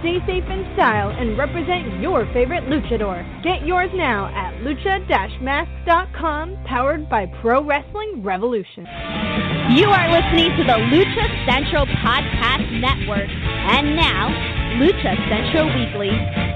Stay safe in style and represent your favorite luchador. Get yours now at lucha-masks.com, powered by Pro Wrestling Revolution. You are listening to the Lucha Central Podcast Network. And now, Lucha Central Weekly.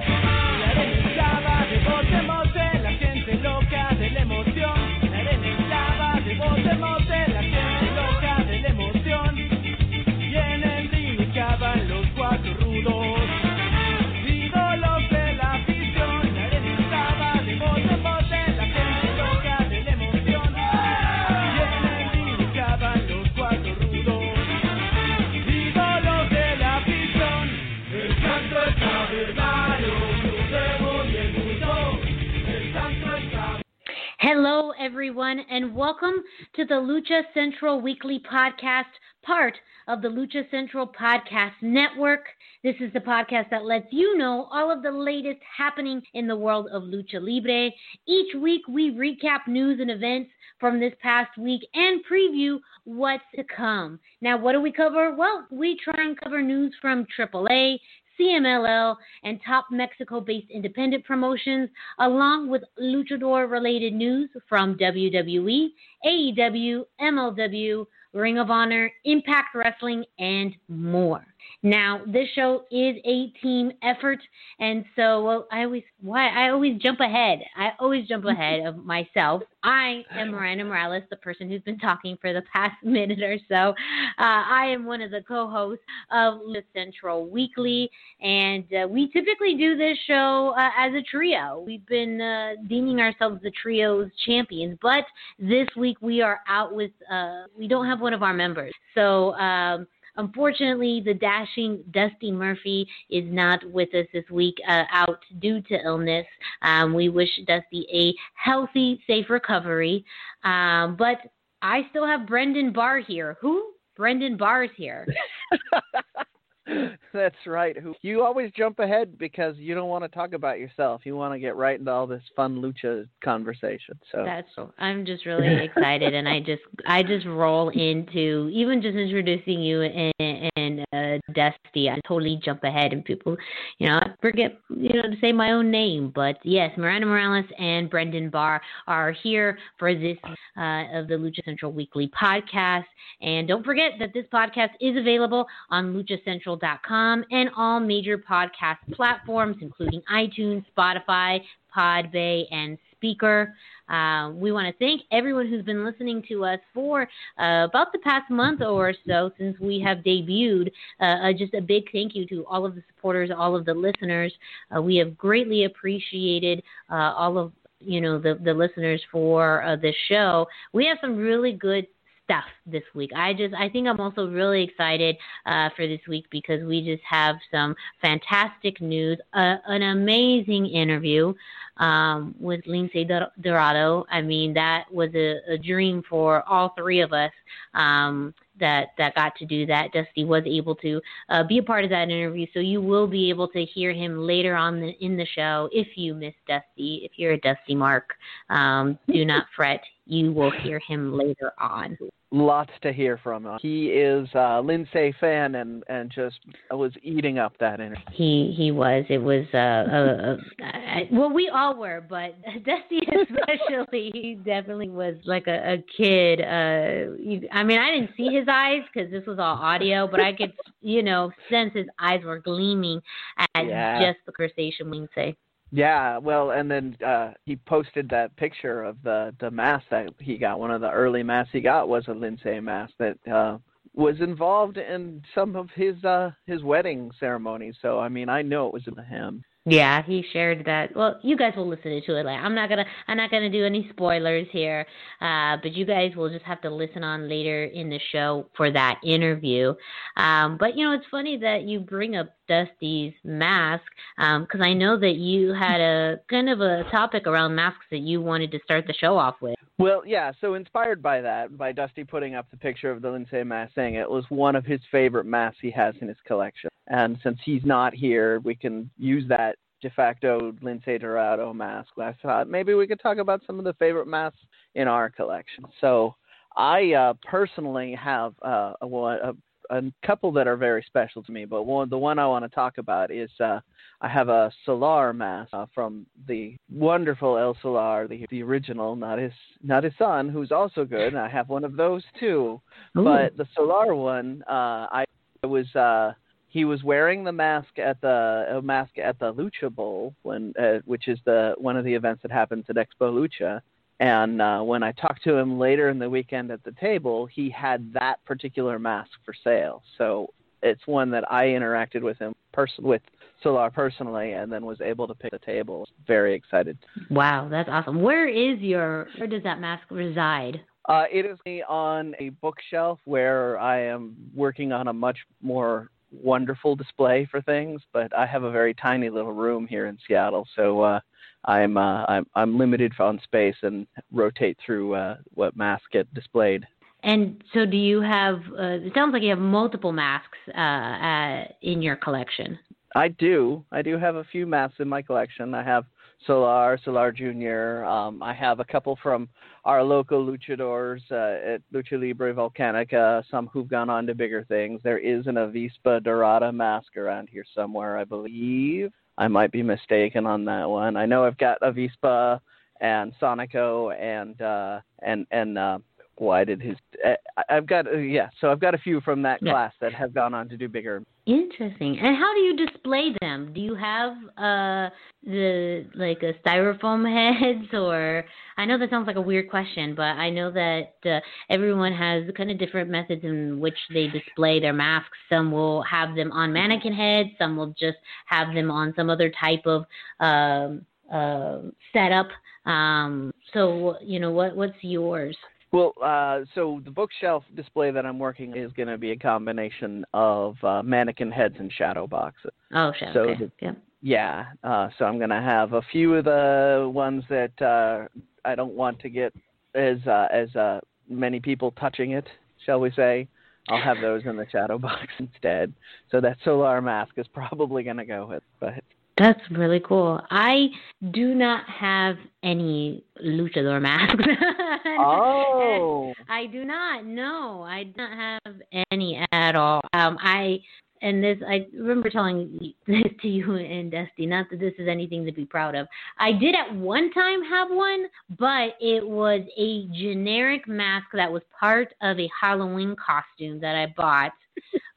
Hello, everyone, and welcome to the Lucha Central Weekly Podcast, part of the Lucha Central Podcast Network. This is the podcast that lets you know all of the latest happening in the world of Lucha Libre. Each week, we recap news and events from this past week and preview what's to come. Now, what do we cover? Well, we try and cover news from AAA, CMLL, and top Mexico based independent promotions, along with luchador related news from WWE, AEW, MLW, Ring of Honor, Impact Wrestling, and more. Now, this show is a team effort, and so well, I always why I always jump ahead. I always jump ahead of myself. I am Miranda Morales, the person who's been talking for the past minute or so. Uh, I am one of the co-hosts of the Central Weekly, and uh, we typically do this show uh, as a trio. We've been uh, deeming ourselves the trio's champions, but this week we are out with uh, we don't have one of our members, so. Um, Unfortunately, the dashing Dusty Murphy is not with us this week, uh, out due to illness. Um, we wish Dusty a healthy, safe recovery. Um, but I still have Brendan Barr here. Who? Brendan Barr's here. That's right. You always jump ahead because you don't want to talk about yourself. You want to get right into all this fun lucha conversation. So that's. I'm just really excited, and I just I just roll into even just introducing you and, and uh, Dusty. I totally jump ahead, and people, you know, I forget you know to say my own name. But yes, Miranda Morales and Brendan Barr are here for this uh, of the Lucha Central Weekly podcast. And don't forget that this podcast is available on Lucha Central and all major podcast platforms, including iTunes, Spotify, Podbay, and Spreaker. Uh, we want to thank everyone who's been listening to us for uh, about the past month or so since we have debuted. Uh, uh just a big thank you to all of the supporters, all of the listeners. Uh, we have greatly appreciated uh, all of you know the the listeners for this show. We have some really good stuff this week. I just I think I'm also really excited uh, for this week because we just have some fantastic news, uh, an amazing interview um, with Lince Dorado. I mean that was a, a dream for all three of us. Um, that that got to do that. Dusty was able to uh, be a part of that interview, so you will be able to hear him later on the, in the show. If you miss Dusty, if you're a Dusty Mark, um, do not fret. You will hear him later on lots to hear from him. He is a Lince fan and and just was eating up that interview. He he was. It was uh, uh, uh well we all were, but Dusty especially. he definitely was like a, a kid. Uh, I mean, I didn't see his eyes because this was all audio, but I could you know sense his eyes were gleaming at yeah. just the conversation Lince. Yeah, well, and then uh he posted that picture of the the mask that he got. One of the early masks he got was a Lince mask that uh was involved in some of his uh his wedding ceremonies. So I mean, I know it was him. Yeah, he shared that. Well, you guys will listen to it. Like, I'm not gonna, I'm not gonna do any spoilers here, uh, but you guys will just have to listen on later in the show for that interview. Um, but you know, it's funny that you bring up Dusty's mask because um, I know that you had a kind of a topic around masks that you wanted to start the show off with. Well, yeah. So inspired by that, by Dusty putting up the picture of the Lince mask, saying it was one of his favorite masks he has in his collection, and since he's not here, we can use that de facto Lince Dorado mask. I thought maybe we could talk about some of the favorite masks in our collection. So I uh, personally have uh, a, a, a, couple that are very special to me, but one the one I want to talk about is uh, I have a Solar mask uh, from the wonderful El Solar, the the original, not his not his son, who's also good. I have one of those too, Ooh. but the Solar one, uh, I was. Uh, he was wearing the mask at the mask at the Lucha Bowl when uh, which is the one of the events that happens at Expo Lucha and uh, when I talked to him later in the weekend at the table, he had that particular mask for sale. So it's one that I interacted with him pers- with Solar personally, and then was able to pick the table. Very excited. Wow, that's awesome. Where is your? Where does that mask reside? Uh, it is on a bookshelf where I am working on a much more wonderful display for things, but I have a very tiny little room here in Seattle, so uh, I'm uh, I'm I'm limited on space and rotate through uh, what masks get displayed. And so, do you have? Uh, it sounds like you have multiple masks uh, uh, in your collection. I do. I do have a few masks in my collection. I have Solar, Solar Junior. Um, I have a couple from our local luchadors uh, at Lucha Libre Volcanica. Some who've gone on to bigger things. There is an Avispa Dorada mask around here somewhere, I believe. I might be mistaken on that one. I know I've got Avispa and Sonico and uh, and and uh, why did his? Uh, I've got uh, yeah. So I've got a few from that yeah. class that have gone on to do bigger. Interesting. And how do you display them? Do you have uh the like a styrofoam heads or? I know that sounds like a weird question, but I know that uh, everyone has kind of different methods in which they display their masks. Some will have them on mannequin heads. Some will just have them on some other type of um, uh, setup. Um, so you know what what's yours? Well, uh, so the bookshelf display that I'm working is going to be a combination of uh, mannequin heads and shadow boxes. Oh, shadow. So okay. the, yep. yeah, uh, so I'm going to have a few of the ones that uh, I don't want to get as uh, as uh, many people touching it, shall we say. I'll have those in the shadow box instead. So that solar mask is probably going to go with, but that's really cool. I do not have any luchador masks. oh. I do not. No, I do not have any at all. Um, I and this I remember telling this to you and Dusty. Not that this is anything to be proud of. I did at one time have one, but it was a generic mask that was part of a Halloween costume that I bought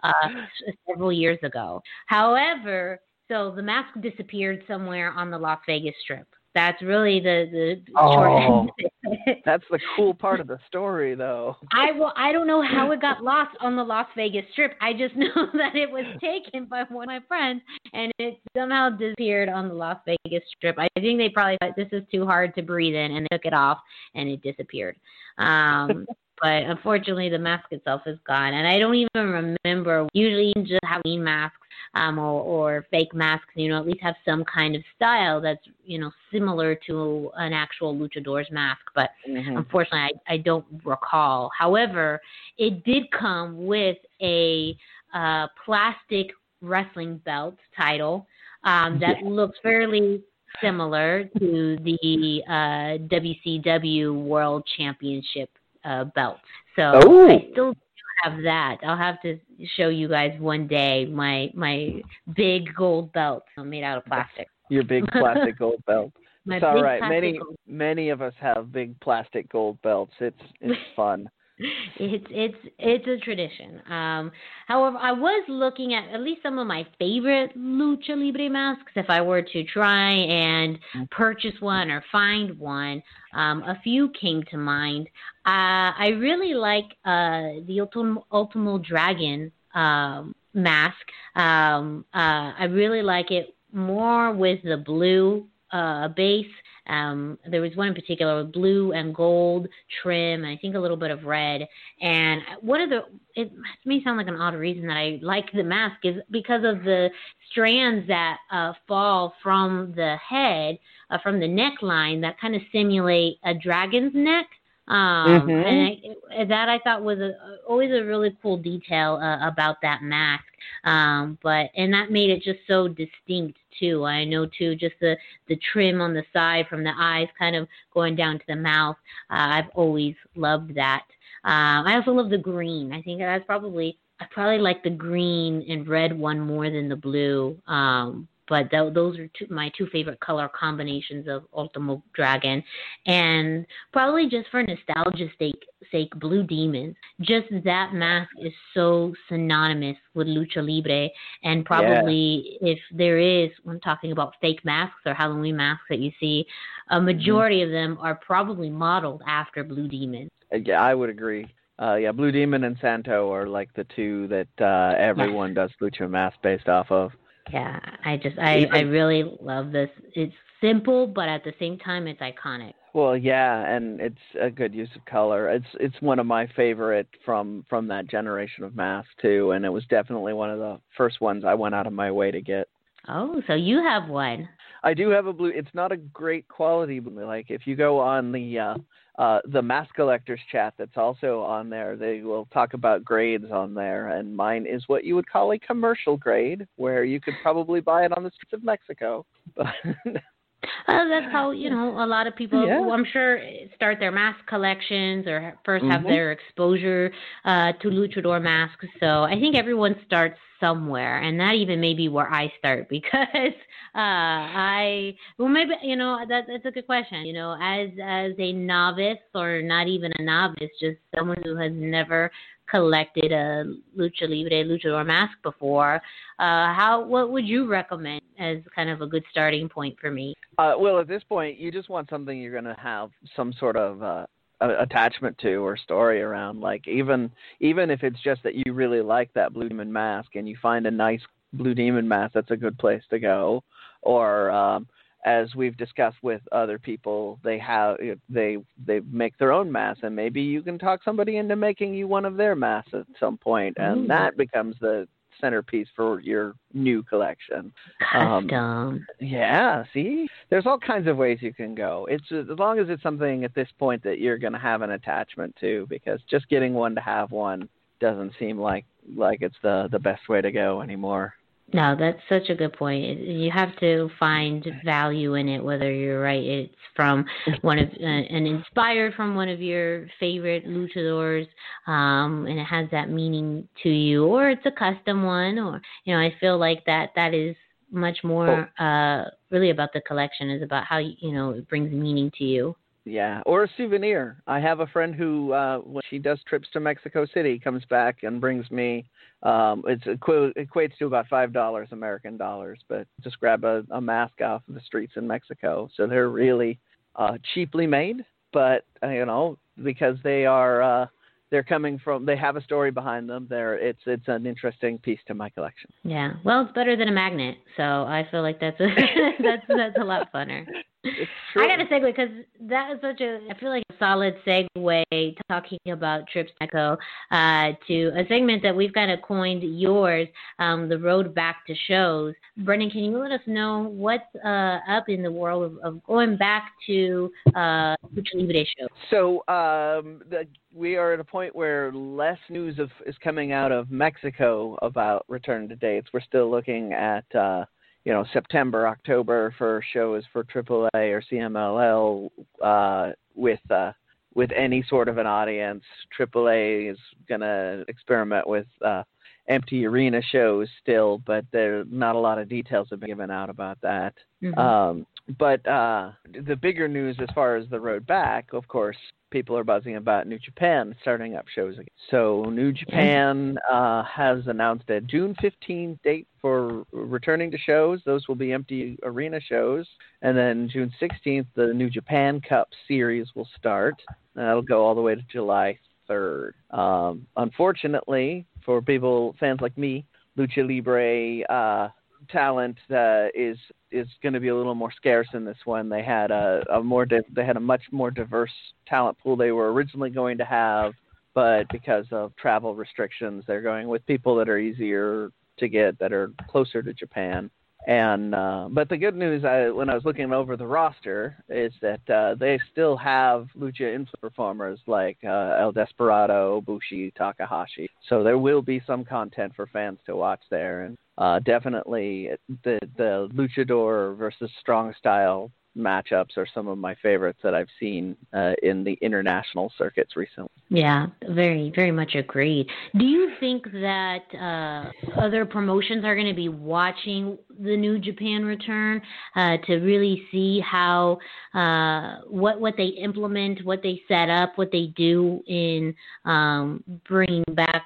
uh, several years ago. However, so the mask disappeared somewhere on the Las Vegas Strip. That's really the the oh, that's the cool part of the story, though. I will. I don't know how it got lost on the Las Vegas Strip. I just know that it was taken by one of my friends, and it somehow disappeared on the Las Vegas Strip. I think they probably thought this is too hard to breathe in, and they took it off, and it disappeared. Um, but unfortunately, the mask itself is gone, and I don't even remember. Usually, just Halloween masks um, or, or fake masks, you know, at least have some kind of style that's, you know, similar to an actual luchador's mask. But mm-hmm. unfortunately, I, I don't recall. However, it did come with a uh, plastic wrestling belt title um, that yeah. looks fairly similar to the uh, WCW World Championship uh, belt. So Ooh. I still have that. I'll have to show you guys one day my my big gold belt made out of plastic. Your big plastic gold belt. it's all right. Many gold. many of us have big plastic gold belts. It's it's fun it's it's it's a tradition. Um, however, I was looking at at least some of my favorite lucha libre masks. If I were to try and mm. purchase one or find one, um, a few came to mind. Uh, I really like uh, the Ultim- Ultimo Dragon um, mask. Um, uh, I really like it more with the blue uh, base Um, there was one in particular with blue and gold trim, and I think a little bit of red. And one of the it may sound like an odd reason that I like the mask is because of the strands that uh, fall from the head, uh, from the neckline, that kind of simulate a dragon's neck. Um, mm-hmm. and I, that I thought was a, always a really cool detail uh, about that mask. Um, but and that made it just so distinct too. I know too, just the the trim on the side from the eyes, kind of going down to the mouth. Uh, I've always loved that. Um, I also love the green. I think that's probably I probably like the green and red one more than the blue. Um, but th- those are two, my two favorite color combinations of Ultimo Dragon, and probably just for nostalgia's sake, sake, Blue Demon. Just that mask is so synonymous with lucha libre, and probably yeah. if there is, when talking about fake masks or Halloween masks that you see, a mm-hmm. majority mm-hmm. of them are probably modeled after Blue Demon. Uh, yeah, I would agree. Uh, yeah, Blue Demon and Santo are like the two that uh, everyone yes. does lucha mask based off of. Yeah, I just I I really love this. It's simple, but at the same time, it's iconic. Well, yeah, and it's a good use of color. It's it's one of my favorite from from that generation of masks too, and it was definitely one of the first ones I went out of my way to get. Oh, so you have one. I do have a blue. It's not a great quality, but like if you go on the uh, uh, the mask collectors chat that's also on there. They will talk about grades on there, and mine is what you would call a commercial grade, where you could probably buy it on the streets of Mexico. Uh, that's how you know a lot of people. Yeah. I'm sure start their mask collections or first have mm-hmm. their exposure uh, to luchador masks. So I think everyone starts somewhere, and that even may be where I start because uh, I well maybe you know that that's a good question. You know, as as a novice or not even a novice, just someone who has never collected a lucha libre luchador mask before uh how what would you recommend as kind of a good starting point for me? Uh well at this point you just want something you're going to have some sort of uh attachment to or story around like even even if it's just that you really like that blue demon mask and you find a nice blue demon mask that's a good place to go. Or um as we've discussed with other people, they have they they make their own mass, and maybe you can talk somebody into making you one of their mass at some point, and Ooh. that becomes the centerpiece for your new collection. Custom. Um, yeah, see, there's all kinds of ways you can go. It's as long as it's something at this point that you're going to have an attachment to, because just getting one to have one doesn't seem like like it's the the best way to go anymore. No, that's such a good point. You have to find value in it, whether you're right. It's from one of uh, and inspired from one of your favorite luchadors, um, and it has that meaning to you, or it's a custom one, or you know, I feel like that that is much more uh, really about the collection. Is about how you know it brings meaning to you. Yeah, or a souvenir. I have a friend who, uh, when she does trips to Mexico City, comes back and brings me. Um, it's equ- equates to about five dollars American dollars, but just grab a, a mask off the streets in Mexico. So they're really uh, cheaply made, but uh, you know because they are uh, they're coming from they have a story behind them they're it's it's an interesting piece to my collection yeah well it's better than a magnet so i feel like that's a that's that's a lot funner I got a segue because that is such a, I feel like a solid segue talking about Trips Echo uh, to a segment that we've kind of coined yours, um, the road back to shows. Brendan, can you let us know what's uh, up in the world of, of going back to uh, Lucha Libre shows? So um, the, we are at a point where less news of, is coming out of Mexico about return to dates. We're still looking at uh, you know September, October for shows for AAA or CMLL uh, with uh, with any sort of an audience. AAA is gonna experiment with uh, empty arena shows still, but there not a lot of details have been given out about that. Mm-hmm. Um, but uh, the bigger news as far as the road back, of course, people are buzzing about New Japan starting up shows again. So New Japan uh, has announced a June 15th date for returning to shows. Those will be empty arena shows, and then June 16th, the New Japan Cup series will start. That'll go all the way to July 3rd. Um, unfortunately, for people fans like me, Lucha Libre uh, talent uh, is is going to be a little more scarce in this one. They had a, a more di- they had a much more diverse talent pool they were originally going to have, but because of travel restrictions, they're going with people that are easier to get that are closer to Japan. And uh, but the good news, I, when I was looking over the roster, is that uh, they still have lucha influence performers like uh, El Desperado, Bushi, Takahashi. So there will be some content for fans to watch there, and uh, definitely the the luchador versus strong style matchups are some of my favorites that I've seen uh, in the international circuits recently. Yeah, very, very much agreed. Do you think that uh, other promotions are going to be watching the New Japan return uh, to really see how uh, what what they implement, what they set up, what they do in um, bringing back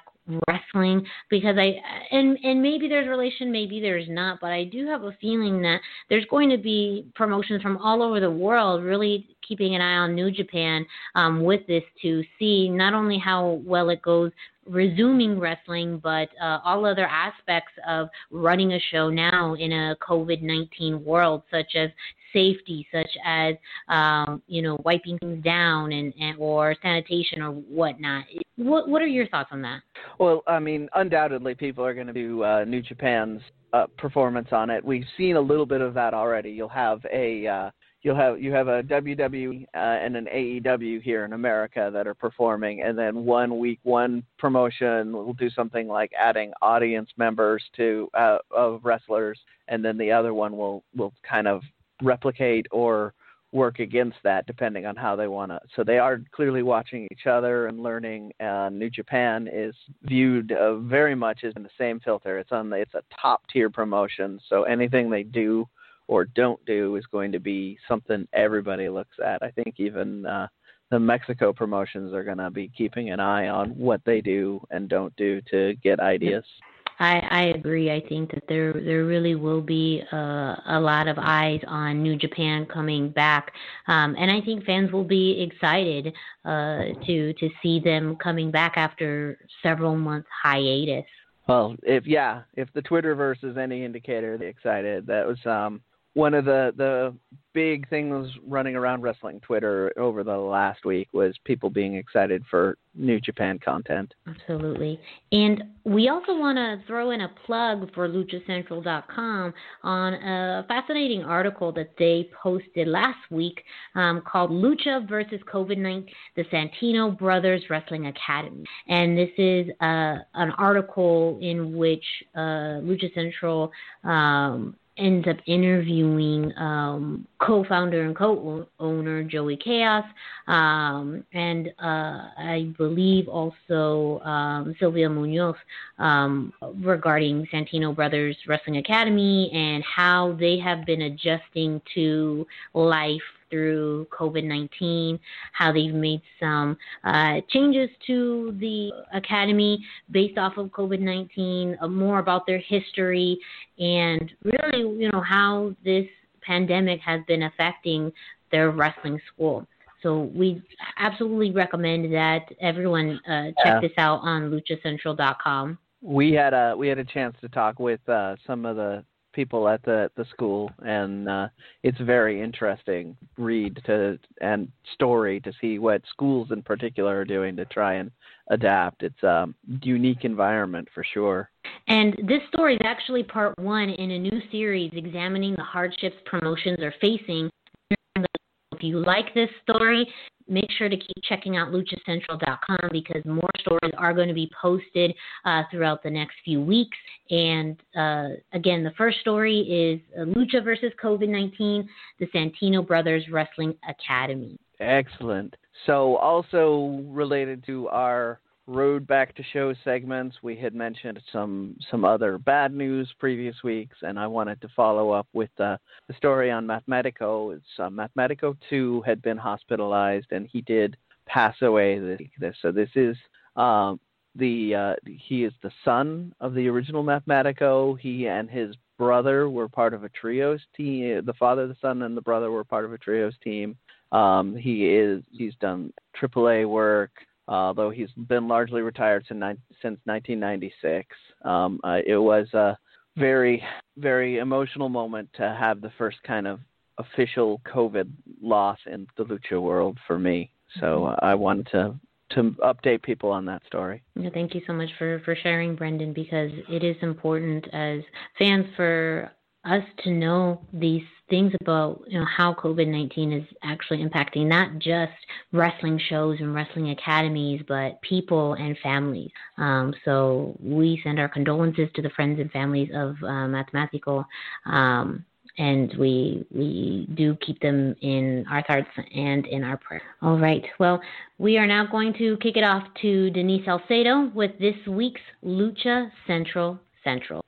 wrestling because I and and maybe there's relation, maybe there's not, but I do have a feeling that there's going to be promotions from all over the world really keeping an eye on New Japan um, with this to see not only how well it goes resuming wrestling, but uh, all other aspects of running a show now in a COVID 19 world, such as safety, such as um, you know wiping things down and, and or sanitation or whatnot. What what are your thoughts on that? Well, I mean, undoubtedly, people are going to do uh, New Japan's uh, performance on it. We've seen a little bit of that already. You'll have a uh, you'll have you have a WWE uh, and an AEW here in America that are performing, and then one week one promotion will do something like adding audience members to uh, of wrestlers, and then the other one will will kind of replicate or work against that depending on how they want to. So they are clearly watching each other and learning. Uh, New Japan is viewed uh, very much as in the same filter. It's on the, it's a top tier promotion. So anything they do or don't do is going to be something everybody looks at. I think even uh, the Mexico promotions are going to be keeping an eye on what they do and don't do to get ideas. I, I agree. I think that there there really will be uh, a lot of eyes on New Japan coming back, um, and I think fans will be excited uh, to to see them coming back after several months hiatus. Well, if yeah, if the Twitterverse is any indicator, they're excited. That was um, one of the the big things running around wrestling Twitter over the last week was people being excited for New Japan content. Absolutely. And we also want to throw in a plug for luchacentral.com on a fascinating article that they posted last week um, called Lucha versus COVID 19, the Santino Brothers Wrestling Academy. And this is uh, an article in which uh, Lucha Central um, ends up interviewing um, co-founder and co-owner Joey Chaos, um, and uh, I believe also um, Sylvia Munoz um, regarding Santino Brothers Wrestling Academy and how they have been adjusting to life through COVID 19, how they've made some uh, changes to the academy based off of COVID 19, uh, more about their history, and really, you know, how this pandemic has been affecting their wrestling school. So we absolutely recommend that everyone uh, check yeah. this out on luchacentral.com. We had a we had a chance to talk with uh, some of the people at the the school, and uh, it's very interesting read to and story to see what schools in particular are doing to try and adapt. It's a unique environment for sure. And this story is actually part one in a new series examining the hardships promotions are facing. If you like this story, make sure to keep checking out luchacentral.com because more stories are going to be posted uh, throughout the next few weeks. And uh, again, the first story is uh, Lucha versus COVID 19, the Santino Brothers Wrestling Academy. Excellent. So, also related to our road back to show segments. We had mentioned some some other bad news previous weeks, and I wanted to follow up with uh, the story on Matemático. It's uh, Matemático two had been hospitalized, and he did pass away this. So this is um, the uh, he is the son of the original Matemático. He and his brother were part of a trios team. The father, the son, and the brother were part of a trios team. Um, he is he's done AAA work although he's been largely retired since, since 1996. Um, uh, it was a very very emotional moment to have the first kind of official COVID loss in the lucha world for me. So uh, I wanted to to update people on that story. thank you so much for for sharing, Brendan, because it is important as fans for us to know these things about you know how COVID nineteen is actually impacting not just wrestling shows and wrestling academies, but people and families. Um, so we send our condolences to the friends and families of uh, Matemático. Um, and we we do keep them in our thoughts and in our prayer. All right. Well, we are now going to kick it off to Denise Salcedo with this week's Lucha Central Central.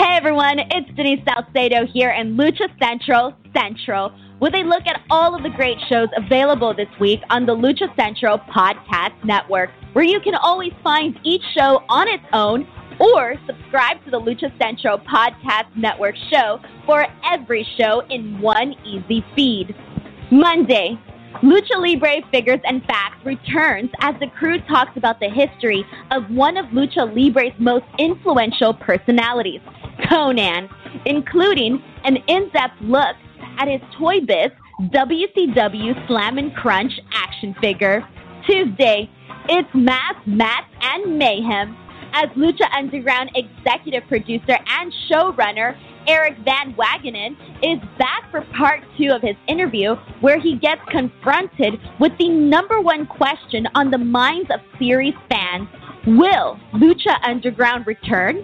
Hey everyone, it's Denise Salcedo here in Lucha Central Central with a look at all of the great shows available this week on the Lucha Central Podcast Network, where you can always find each show on its own or subscribe to the Lucha Central Podcast Network show for every show in one easy feed. Monday, Lucha Libre Figures and Facts returns as the crew talks about the history of one of Lucha Libre's most influential personalities, Konnan, including an in-depth look at his Toy Biz WCW Slam and Crunch action figure. Tuesday, it's Mass, Matt, and Mayhem as Lucha Underground executive producer and showrunner Eric Van Wagenen is back for part two of his interview, where he gets confronted with the number one question on the minds of series fans Will Lucha Underground return?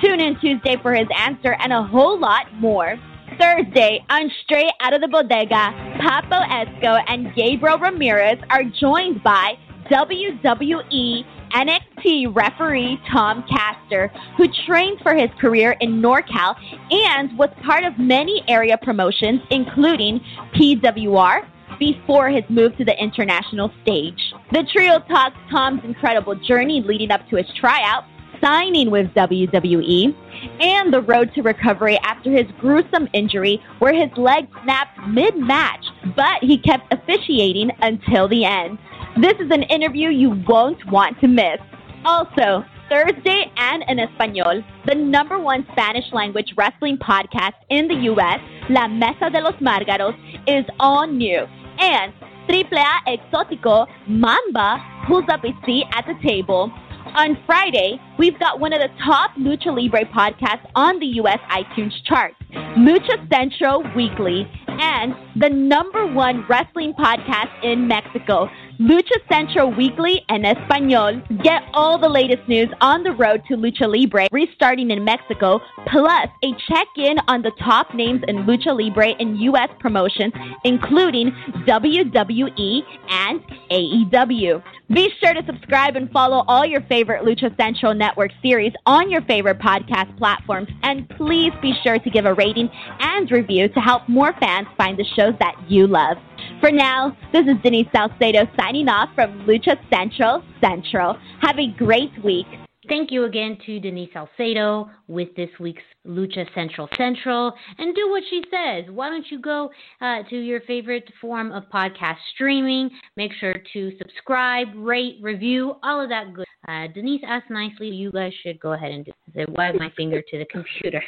Tune in Tuesday for his answer and a whole lot more. Thursday, on Straight Out of the Bodega, Papo Esco and Gabriel Ramirez are joined by WWE NXT referee Tom Castor, who trained for his career in NorCal and was part of many area promotions, including PWR, before his move to the international stage. The trio talks Tom's incredible journey leading up to his tryout, signing with WWE, and the road to recovery after his gruesome injury where his leg snapped mid-match, but he kept officiating until the end. This is an interview you won't want to miss. Also, Thursday and in Espanol, the number one Spanish language wrestling podcast in the U.S., La Mesa de los Margaros, is on new. And AAA Exótico, Mamba, pulls up a seat at the table. On Friday, we've got one of the top Lucha Libre podcasts on the U.S. iTunes charts, Lucha Central Weekly, and the number one wrestling podcast in Mexico, Lucha Central Weekly en Español. Get all the latest news on the road to Lucha Libre restarting in Mexico, plus a check-in on the top names in Lucha Libre and U.S. promotions, including WWE and AEW. Be sure to subscribe and follow all your favorite Lucha Central Network series on your favorite podcast platforms, and please be sure to give a rating and review to help more fans find the shows that you love. For now, this is Denise Salcedo signing off from Lucha Central Central. Have a great week. Thank you again to Denise Salcedo with this week's Lucha Central Central. And do what she says. Why don't you go uh, to your favorite form of podcast streaming? Make sure to subscribe, rate, review, all of that good. Uh, Denise asked nicely. You guys should go ahead and do it. Wag my finger to the computer.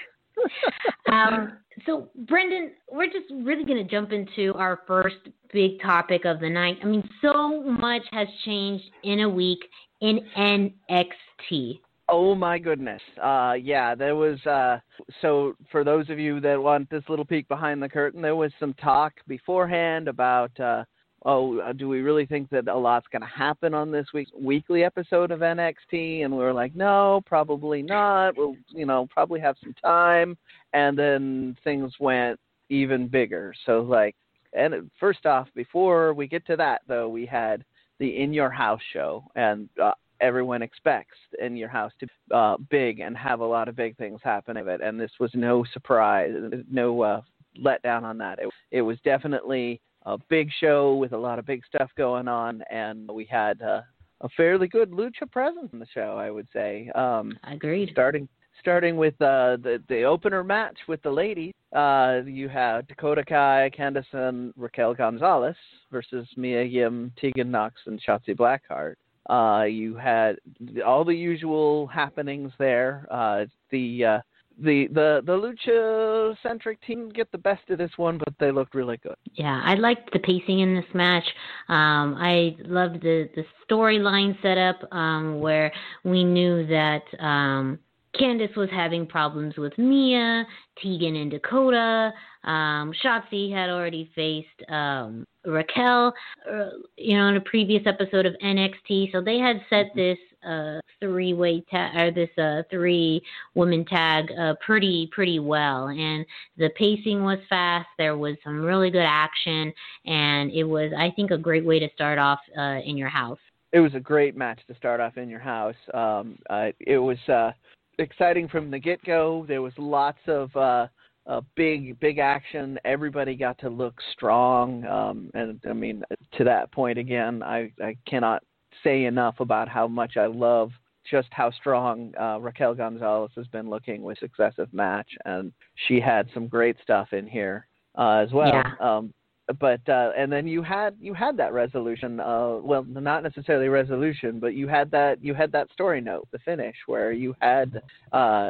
um, so, Brendan, we're just really going to jump into our first big topic of the night. I mean, so much has changed in a week in NXT. Oh my goodness. Uh yeah, there was uh so for those of you that want this little peek behind the curtain, there was some talk beforehand about uh oh, uh, do we really think that a lot's going to happen on this week's weekly episode of NXT? And we were like, no, probably not. We'll, you know, probably have some time. And then things went even bigger. So, like, and first off, before we get to that, though, we had the In Your House show, and uh, everyone expects In Your House to be uh, big and have a lot of big things happen of it. And this was no surprise, no uh, letdown on that. It, it was definitely a big show with a lot of big stuff going on, and we had uh, a fairly good lucha presence in the show, I would say. Um, Agreed. Starting starting with uh, the the opener match with the ladies, uh, you have Dakota Kai, Candice, and Raquel Gonzalez versus Mia Yim, Tegan Knox, and Shotzi Blackheart. Uh, you had all the usual happenings there. Uh, the uh, the the the lucha centric team get the best of this one, but they looked really good. Yeah, I liked the pacing in this match. Um, I loved the the storyline setup um, where we knew that. Um, Candice was having problems with Mia, Tegan and Dakota. Um, Shotzi had already faced um, Raquel, uh, you know, in a previous episode of NXT. So they had set mm-hmm. this uh, three-way tag or this uh, three-woman tag uh, pretty pretty well, and the pacing was fast. There was some really good action, and it was, I think, a great way to start off uh, in your house. It was a great match to start off in your house. Um, uh, it was. Uh exciting from the get go. There was lots of uh, uh, big big action. Everybody got to look strong, um, and I mean to that point again, I I cannot say enough about how much I love just how strong uh, Raquel Gonzalez has been looking with successive match, and she had some great stuff in here uh, as well. Yeah. Um, but uh, and then you had you had that resolution. Uh, well, not necessarily resolution, but you had that you had that story note, the finish, where you had uh,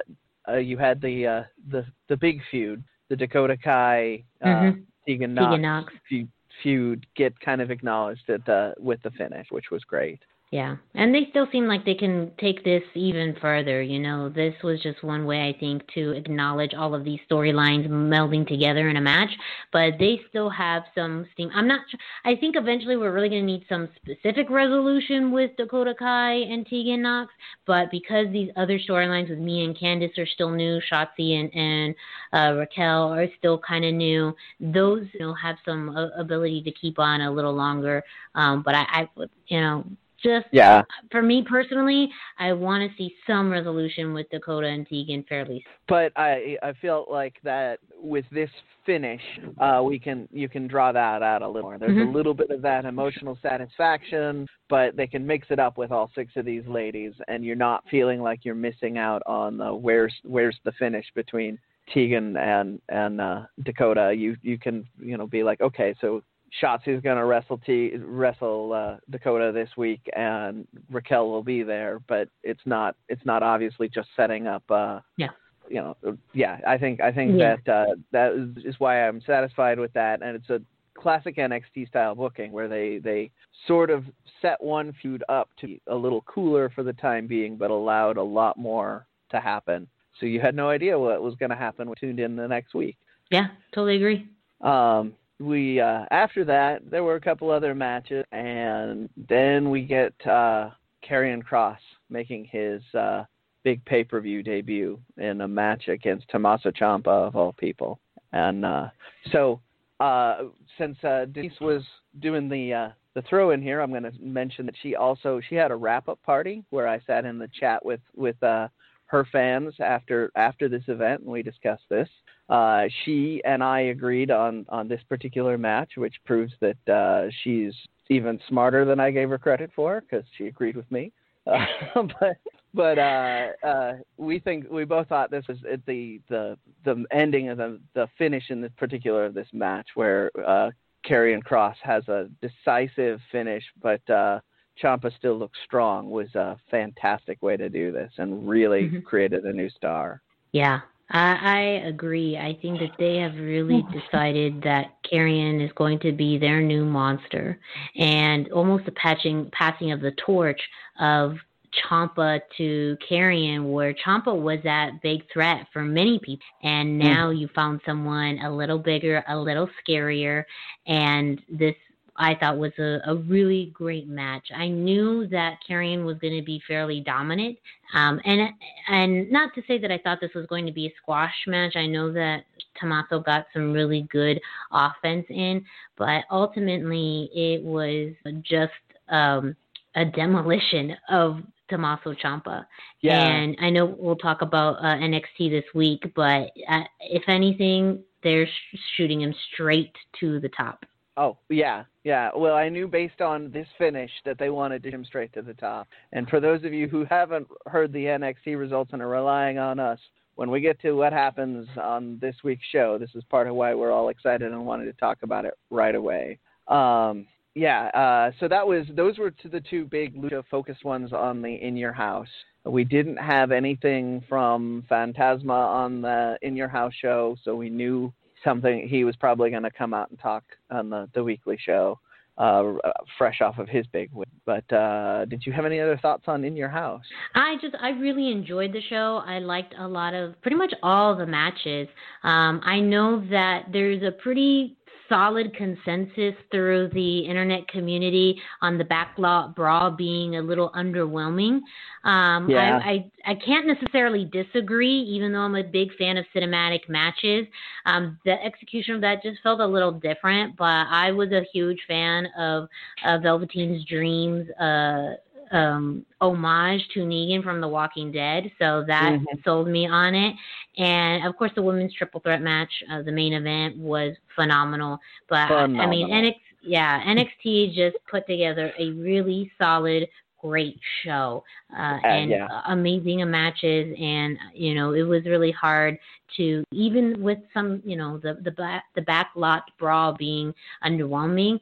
uh, you had the uh, the the big feud, the Dakota Kai uh, mm-hmm. Tegan Knox, Tegan Knox. Feud, feud get kind of acknowledged at the, with the finish, which was great. Yeah, and they still seem like they can take this even further. You know, this was just one way I think to acknowledge all of these storylines melding together in a match. But they still have some steam. I'm not. I think eventually we're really going to need some specific resolution with Dakota Kai and Tegan Knox. But because these other storylines with Mia and Candice are still new, Shotzi and and uh, Raquel are still kind of new. Those you know have some uh, ability to keep on a little longer. Um, but I, I you know just yeah. For me personally, I want to see some resolution with Dakota and Tegan fairly. But I I feel like that with this finish, uh, we can you can draw that out a little more. There's mm-hmm. a little bit of that emotional satisfaction, but they can mix it up with all six of these ladies, and you're not feeling like you're missing out on the where's where's the finish between Tegan and and uh, Dakota. You you can you know be like okay, so Shotzi's going to wrestle T wrestle uh, Dakota this week, and Raquel will be there. But it's not it's not obviously just setting up. Uh, yeah. You know, yeah. I think I think yeah. that uh, that is why I'm satisfied with that, and it's a classic NXT style booking where they they sort of set one feud up to be a little cooler for the time being, but allowed a lot more to happen. So you had no idea what was going to happen when you tuned in the next week. Yeah, totally agree. Um, we uh, after that there were a couple other matches, and then we get uh, Karrion Kross making his uh, big pay per view debut in a match against Tommaso Ciampa of all people. And uh, so uh, since uh, Denise was doing the uh, the throw in here, I'm going to mention that she also she had a wrap up party where I sat in the chat with with uh, her fans after after this event, and we discussed this. Uh, she and I agreed on on this particular match, which proves that uh, she's even smarter than I gave her credit for because she agreed with me. Uh, but but uh, uh, we think we both thought this was the the the ending of the the finish in this particular of this match where uh, and Kross has a decisive finish, but uh, Ciampa still looks strong was a fantastic way to do this and really mm-hmm. created a new star. Yeah, I, I agree. I think that they have really decided that Karrion is going to be their new monster, and almost the patching passing of the torch of Ciampa to Karrion, where Ciampa was that big threat for many people, and hmm. now mm. you found someone a little bigger, a little scarier, and this I thought was a, a really great match. I knew that Karrion was going to be fairly dominant, um, and and not to say that I thought this was going to be a squash match. I know that Tommaso got some really good offense in, but ultimately it was just um, a demolition of Tommaso Ciampa. Yeah. And I know we'll talk about uh, NXT this week, but uh, if anything, they're sh- shooting him straight to the top. Oh yeah, yeah. Well, I knew based on this finish that they wanted to him straight to the top. And for those of you who haven't heard the NXT results and are relying on us, when we get to what happens on this week's show, this is part of why we're all excited and wanted to talk about it right away. Um, yeah, uh, so that was those were the two big lucha focused ones on the In Your House. We didn't have anything from Fantasma on the In Your House show, so we knew something he was probably going to come out and talk on the the weekly show, uh, fresh off of his big win. But uh, did you have any other thoughts on In Your House? I just I really enjoyed the show. I liked a lot of pretty much all the matches. Um, I know that there's a pretty solid consensus through the internet community on the backlot brawl being a little underwhelming. Um, yeah. I, I, I can't necessarily disagree, even though I'm a big fan of cinematic matches. Um, the execution of that just felt a little different, but I was a huge fan of, of Velveteen's Dreams. Uh, um, homage to Negan from The Walking Dead, so that Mhm. sold me on it. And of course, the women's triple threat match, uh, the main event, was phenomenal. But I- I mean, NXT, yeah, NXT just put together a really solid, great show, uh, and yeah. uh, amazing matches. And you know, it was really hard to even with some, you know, the the back the backlot brawl being underwhelming.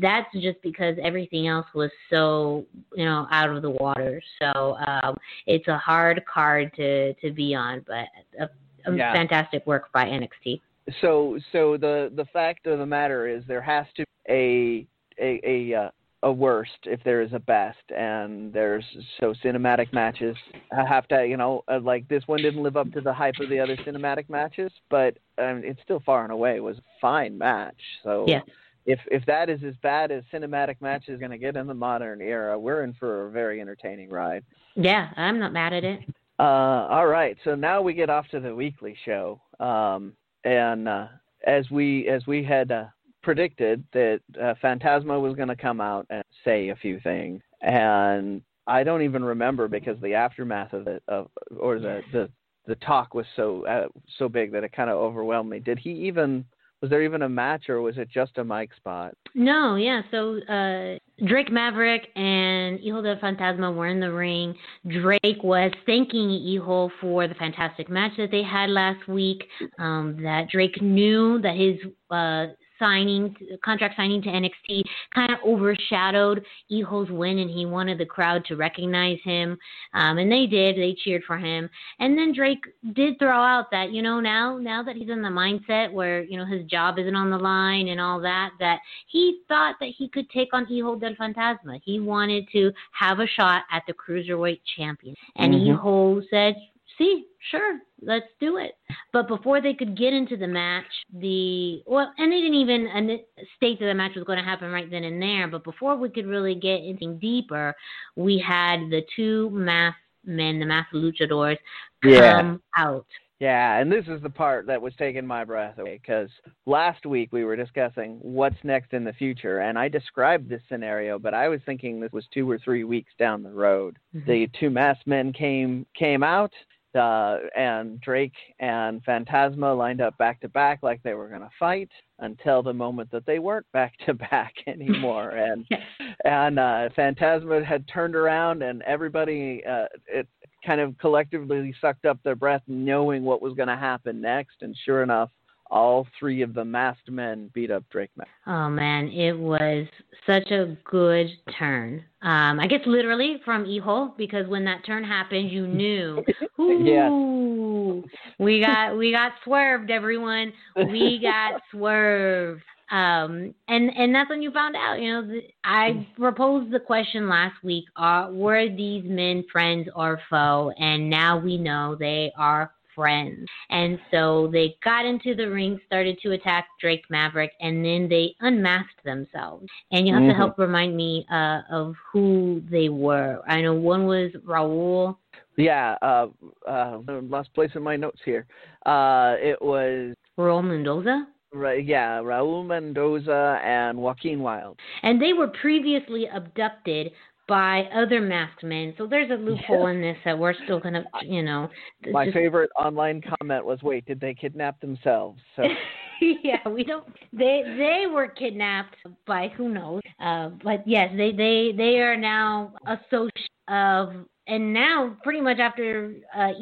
That's just because everything else was so you know out of the water. So um, it's a hard card to to be on, but a, a Yeah. fantastic work by NXT. so so the the fact of the matter is there has to be a a a uh, a worst if there is a best and there's so cinematic matches have to you know uh, like this one didn't live up to the hype of the other cinematic matches but um, it still far and away was a fine match so Yeah. if if that is as bad as cinematic matches going to get in the modern era we're in for a very entertaining ride Yeah, I'm not mad at it. uh, all right, so now we get off to the weekly show, um, and uh, as we as we had uh, predicted that uh, Fantasma was going to come out and say a few things, and I don't even remember because the aftermath of it, of or the the the talk was so uh, so big that it kind of overwhelmed me. Did he even was there even a match or was it just a mic spot? No, yeah. So uh, Drake Maverick and Hijo del Fantasma were in the ring. Drake was thanking Hijo for the fantastic match that they had last week. Um, that Drake knew that his uh, signing, contract signing to NXT, kind of overshadowed Hijo's win, and he wanted the crowd to recognize him. Um, and they did. They cheered for him. And then Drake did throw out that you know now now that he's in the mindset where you know his job isn't on the line and all that that he thought that he could take on Hijo del Fantasma. He wanted to have a shot at the cruiserweight champion, and Mhm. Hijo said, "See, sure, let's do it." But before they could get into the match, the well, and they didn't even state that the match was going to happen right then and there. But before we could really get anything deeper, we had the two masked men, the masked luchadors, Yeah. come out. Yeah, and this is the part that was taking my breath away because last week we were discussing what's next in the future, and I described this scenario, but I was thinking this was two or three weeks down the road. Mm-hmm. The two masked men came came out, uh, and Drake and Fantasma lined up back to back like they were going to fight until the moment that they weren't back to back anymore, and and uh, Fantasma had turned around, and everybody uh, it kind of collectively sucked up their breath, knowing what was going to happen next. And sure enough, all three of the masked men beat up Drake Mack. Oh man, it was such a good turn. Um, I guess literally from Hijo because when that turn happened, you knew. Ooh, we got we got swerved, everyone. We got swerved. Um, and and that's when you found out. You know, I proposed the question last week: Are were these men friends or foe? And now we know they are friends. And so they got into the ring, started to attack Drake Maverick, and then they unmasked themselves. And you have to Mhm. help remind me uh, of who they were. I know one was Raul. Yeah, uh, uh, lost place in my notes here. Uh, it was Raul Mendoza. right, yeah, Raul Mendoza and Joaquin Wilde. And they were previously abducted by other masked men. So there's a loophole in this that we're still going to, you know. My just- favorite online comment was, "Wait, did they kidnap themselves?" So yeah, we don't. They they were kidnapped by who knows. Uh, but yes, they they they are now associates of. And now, pretty much after uh,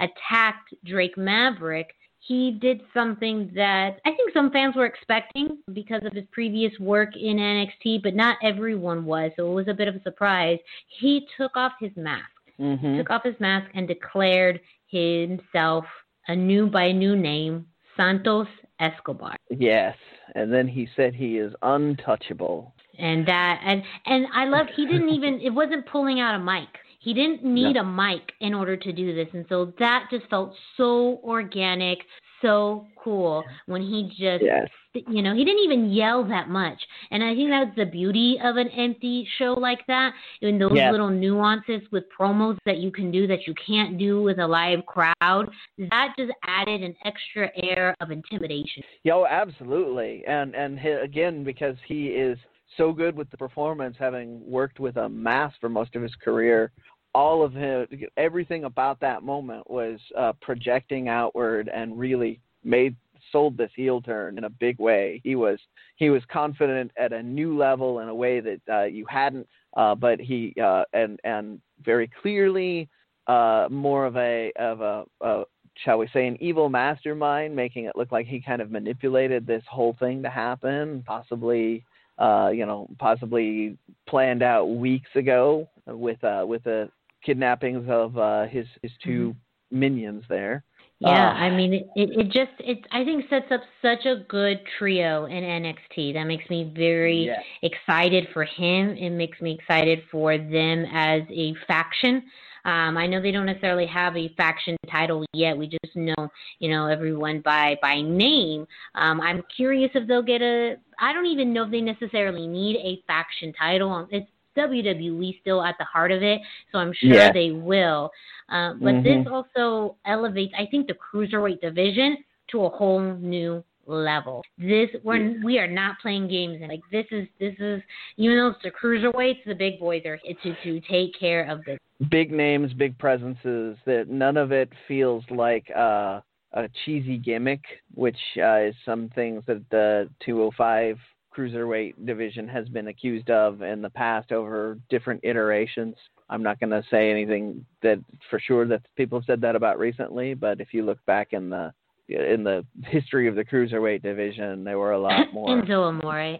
attacked Drake Maverick, he did something that I think some fans were expecting because of his previous work in NXT, but not everyone was. So it was a bit of a surprise. He took off his mask, mm-hmm. took off his mask, and declared himself a new by a new name, Santos Escobar. Yes, and then he said he is untouchable. And that and and I love he didn't even it wasn't pulling out a mic. He didn't need a mic in order to do this, and so that just felt so organic, so cool when he just yes. you know he didn't even yell that much and i think that's the beauty of an empty show like that in those yes. little nuances with promos that you can do that you can't do with a live crowd that just added an extra air of intimidation yo absolutely and and again because he is so good with the performance having worked with a mask for most of his career all of him, everything about that moment was uh, projecting outward and really made sold this heel turn in a big way. He was he was confident at a new level in a way that uh, you hadn't, uh, but he uh, and and very clearly uh, more of a of a, a shall we say an evil mastermind, making it look like he kind of manipulated this whole thing to happen, possibly. Uh, you know, possibly planned out weeks ago with uh, with a kidnappings of uh, his his 2 mm-hmm. minions there. Yeah, uh, I mean, it, it just it I think sets up such a good trio in NXT. That makes me very yeah. excited for him. It makes me excited for them as a faction. Um, I know they don't necessarily have a faction title yet. We just know, you know, everyone by by name. Um, I'm curious if they'll get a. I don't even know if they necessarily need a faction title. It's WWE still at the heart of it, so I'm sure yeah. they will. Uh, but mm-hmm. this also elevates, I think, the cruiserweight division to a whole new level. This we're we are not playing games and like this is this is even though it's the cruiserweights, the big boys are to to take care of this. Big names, big presences. That none of it feels like uh, a cheesy gimmick, which uh, is some things that the 205 cruiserweight division has been accused of in the past over different iterations. I'm not going to say anything that for sure that people have said that about recently, but if you look back in the in the history of the cruiserweight division, there were a lot more. Enzo Amore.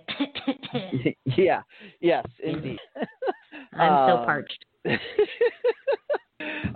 yeah. Yes, indeed. I'm so um, parched.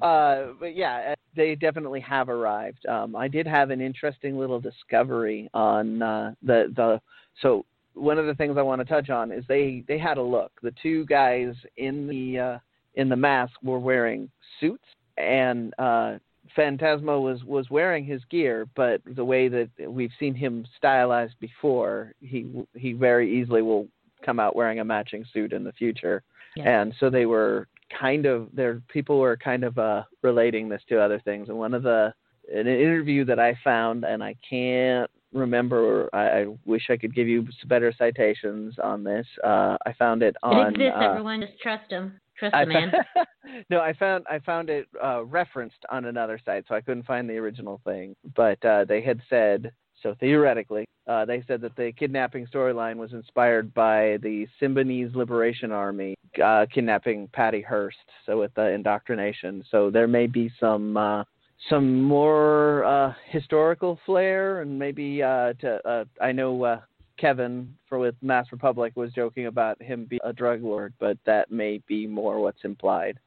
uh, but yeah, they definitely have arrived. Um, I did have an interesting little discovery on uh, the the so one of the things I want to touch on is they they had a look. The two guys in the uh, in the mask were wearing suits, and uh, Fantasma was was wearing his gear, but the way that we've seen him stylized before, he he very easily will come out wearing a matching suit in the future. Yeah. And so they were kind of there. People were kind of uh, relating this to other things. And one of the an interview that I found, and I can't remember. I, I wish I could give you better citations on this. Uh, I found it on. It exists. Uh, everyone, just trust him. Trust the man. no, I found I found it uh, referenced on another site, so I couldn't find the original thing. But uh, they had said so theoretically, uh, they said that the kidnapping storyline was inspired by the Symbionese Liberation Army uh, kidnapping Patty Hearst. So with the indoctrination, so there may be some uh, some more uh, historical flair, and maybe uh, to uh, I know uh, Kevin for with Masked Republic was joking about him being a drug lord, but that may be more what's implied.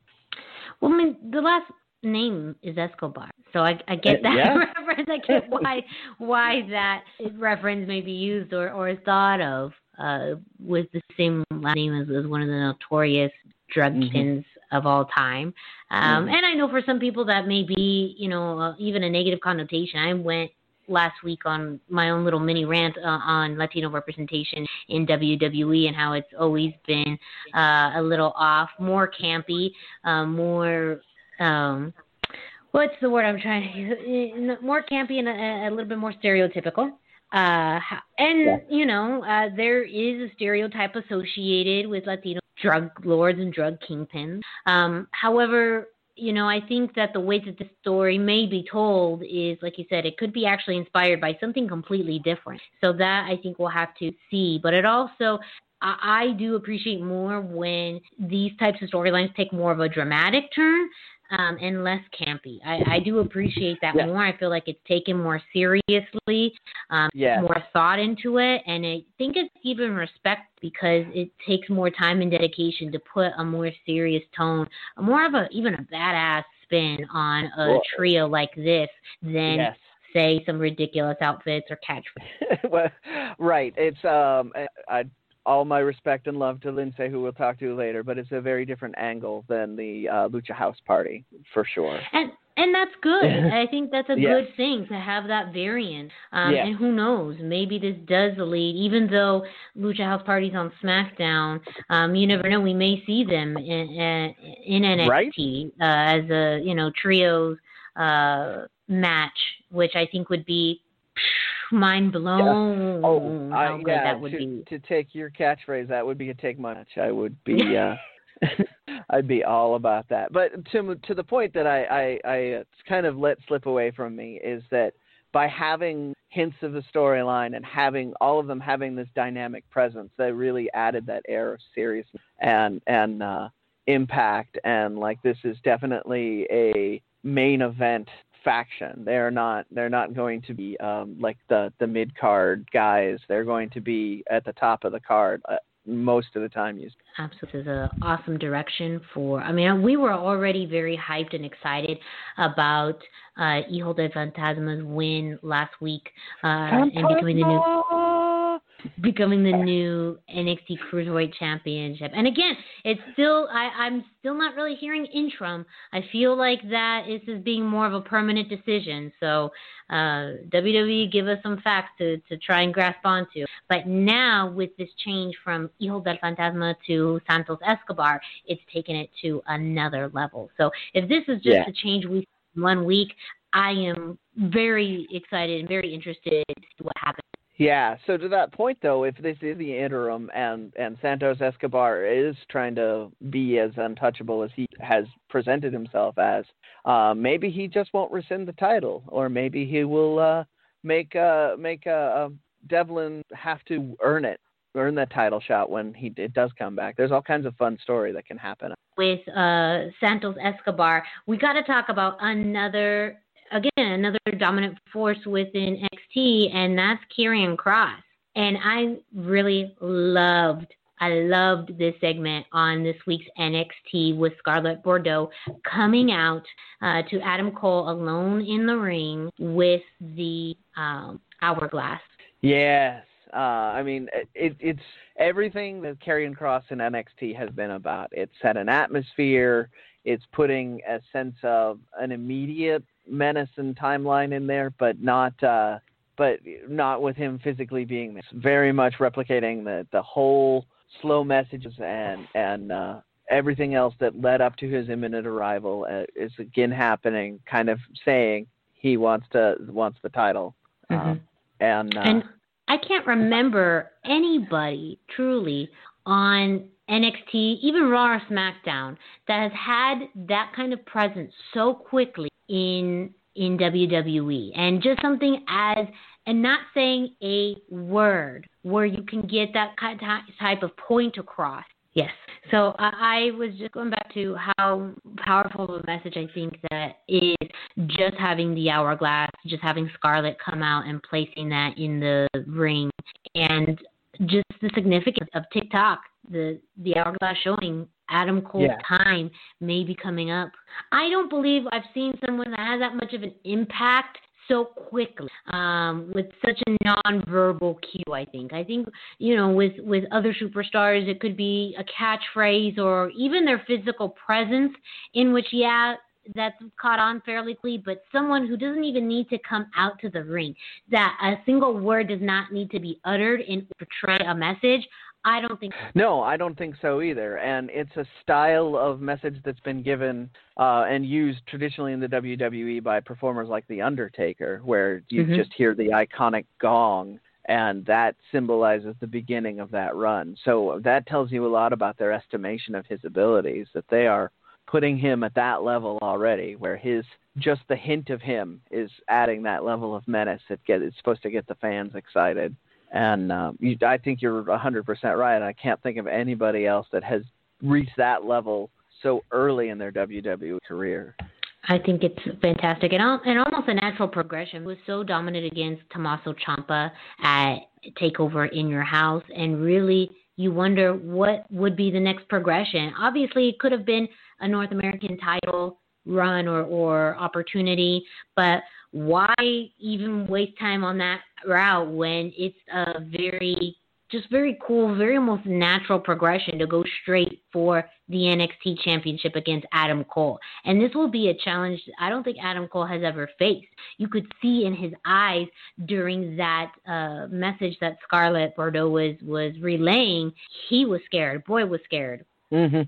Well, I mean, the last name is Escobar, so I, I get Uh, that yeah. reference. I get why why that reference may be used or or thought of uh, with the same last name as, as one of the notorious drug Mhm. kings of all time. Um, Mhm. And I know for some people that may be, you know, uh, even a negative connotation. I went last week on my own little mini rant uh, on Latino representation in WWE and how it's always been uh, a little off, more campy, uh, more. Um, what's the word I'm trying to use? More campy and a, a little bit more stereotypical. Uh, and Yeah. you know, uh, there is a stereotype associated with Latino drug lords and drug kingpins. Um, however, you know, I think that the way that the story may be told is, like you said, it could be actually inspired by something completely different. So that I think we'll have to see. But it also, I, I do appreciate more when these types of storylines take more of a dramatic turn. Um, and less campy. I, I do appreciate that Yeah. more. I feel like it's taken more seriously, um, Yes. more thought into it, and I think it's even respect because it takes more time and dedication to put a more serious tone, more of a even a badass spin on a trio like this than yes. say some ridiculous outfits or catchphrases. well, right. It's um, I, I all my respect and love to Lindsay, who we'll talk to later, but it's a very different angle than the uh, Lucha House Party for sure. And and that's good. I think that's a Yes. good thing to have that variant. Um, Yes. And who knows? Maybe this does lead. Even though Lucha House Party's on SmackDown, um, you never know. We may see them in in, in NXT uh, as a you know trios uh, match, which I think would be mind blown. Oh, how I, good yeah. that would to, be. to take your catchphrase, that would be a take much. I would be. Uh, I'd be all about that. But to to the point that I I, I kind of let slip away from me is that by having hints of the storyline and having all of them having this dynamic presence, that really added that air of seriousness and and uh, impact. And like this is definitely a main event faction. They're not they're not going to be um, like the the mid card guys. They're going to be at the top of the card uh, most of the time. You Absolutely, this is an awesome direction for. I mean, we were already very hyped and excited about uh, Hijo del Fantasma's win last week uh, and becoming the new becoming the new NXT Cruiserweight Championship. And again, it's still I, I'm still not really hearing interim. I feel like that is is being more of a permanent decision. So uh, WWE give us some facts to to try and grasp onto. But now with this change from Hijo del Fantasma to Santos Escobar, it's taken it to another level. So if this is just Yeah. a change we in one week, I am very excited and very interested to see what happens. Yeah. So to that point, though, if this is the interim and and Santos Escobar is trying to be as untouchable as he has presented himself as, uh, maybe he just won't rescind the title, or maybe he will uh, make uh, make uh, uh, Devlin have to earn it, earn that title shot when he it does come back. There's all kinds of fun story that can happen. with uh, Santos Escobar, we got to talk about another, again, another dominant force within NXT, and that's Karrion Kross. And I really loved, I loved this segment on this week's NXT with Scarlett Bordeaux coming out uh, to Adam Cole alone in the ring with the um, hourglass. Yes. Uh, I mean, it, it, it's everything that Karrion Kross in NXT has been about. It's set an atmosphere. It's putting a sense of an immediate menace and timeline in there, but not, uh, but not with him physically being there. It's very much replicating the the whole slow messages and and uh, everything else that led up to his imminent arrival uh, is again happening. Kind of saying he wants to wants the title. Mhm. Um, and uh, And I can't remember anybody truly on NXT, even Raw or SmackDown, that has had that kind of presence so quickly in in WWE, and just something as and not saying a word where you can get that type of point across. Yes. So I, I was just going back to how powerful of a message I think that is just having the hourglass, just having Scarlett come out and placing that in the ring, and just the significance of TikTok, the the hourglass showing Adam Cole's Yeah. time may be coming up. I don't believe I've seen someone that has that much of an impact so quickly um, with such a nonverbal cue. I think. I think you know with with other superstars, it could be a catchphrase or even their physical presence, in which yeah. That's caught on fairly quickly, but someone who doesn't even need to come out to the ring, that a single word does not need to be uttered in portray a message. I don't think No, I don't think so either. And it's a style of message that's been given uh, and used traditionally in the WWE by performers like The Undertaker, where you Mhm. just hear the iconic gong, and that symbolizes the beginning of that run. So that tells you a lot about their estimation of his abilities, that they are putting him at that level already, where his just the hint of him is adding that level of menace that get it's supposed to get the fans excited. And um, you, I think you're 100% right. I can't think of anybody else that has reached that level so early in their WWE career. I think it's fantastic and, and almost a natural progression. It was so dominant against Tommaso Ciampa at Takeover in Your House, and really you wonder what would be the next progression. Obviously, it could have been a North American title run or, or opportunity, but why even waste time on that route when it's a very just very cool, very almost natural progression to go straight for the NXT championship against Adam Cole. And this will be a challenge I don't think Adam Cole has ever faced. You could see in his eyes during that uh, message that Scarlett Bordeaux was, was relaying, he was scared. Boy was scared. Mm-hmm.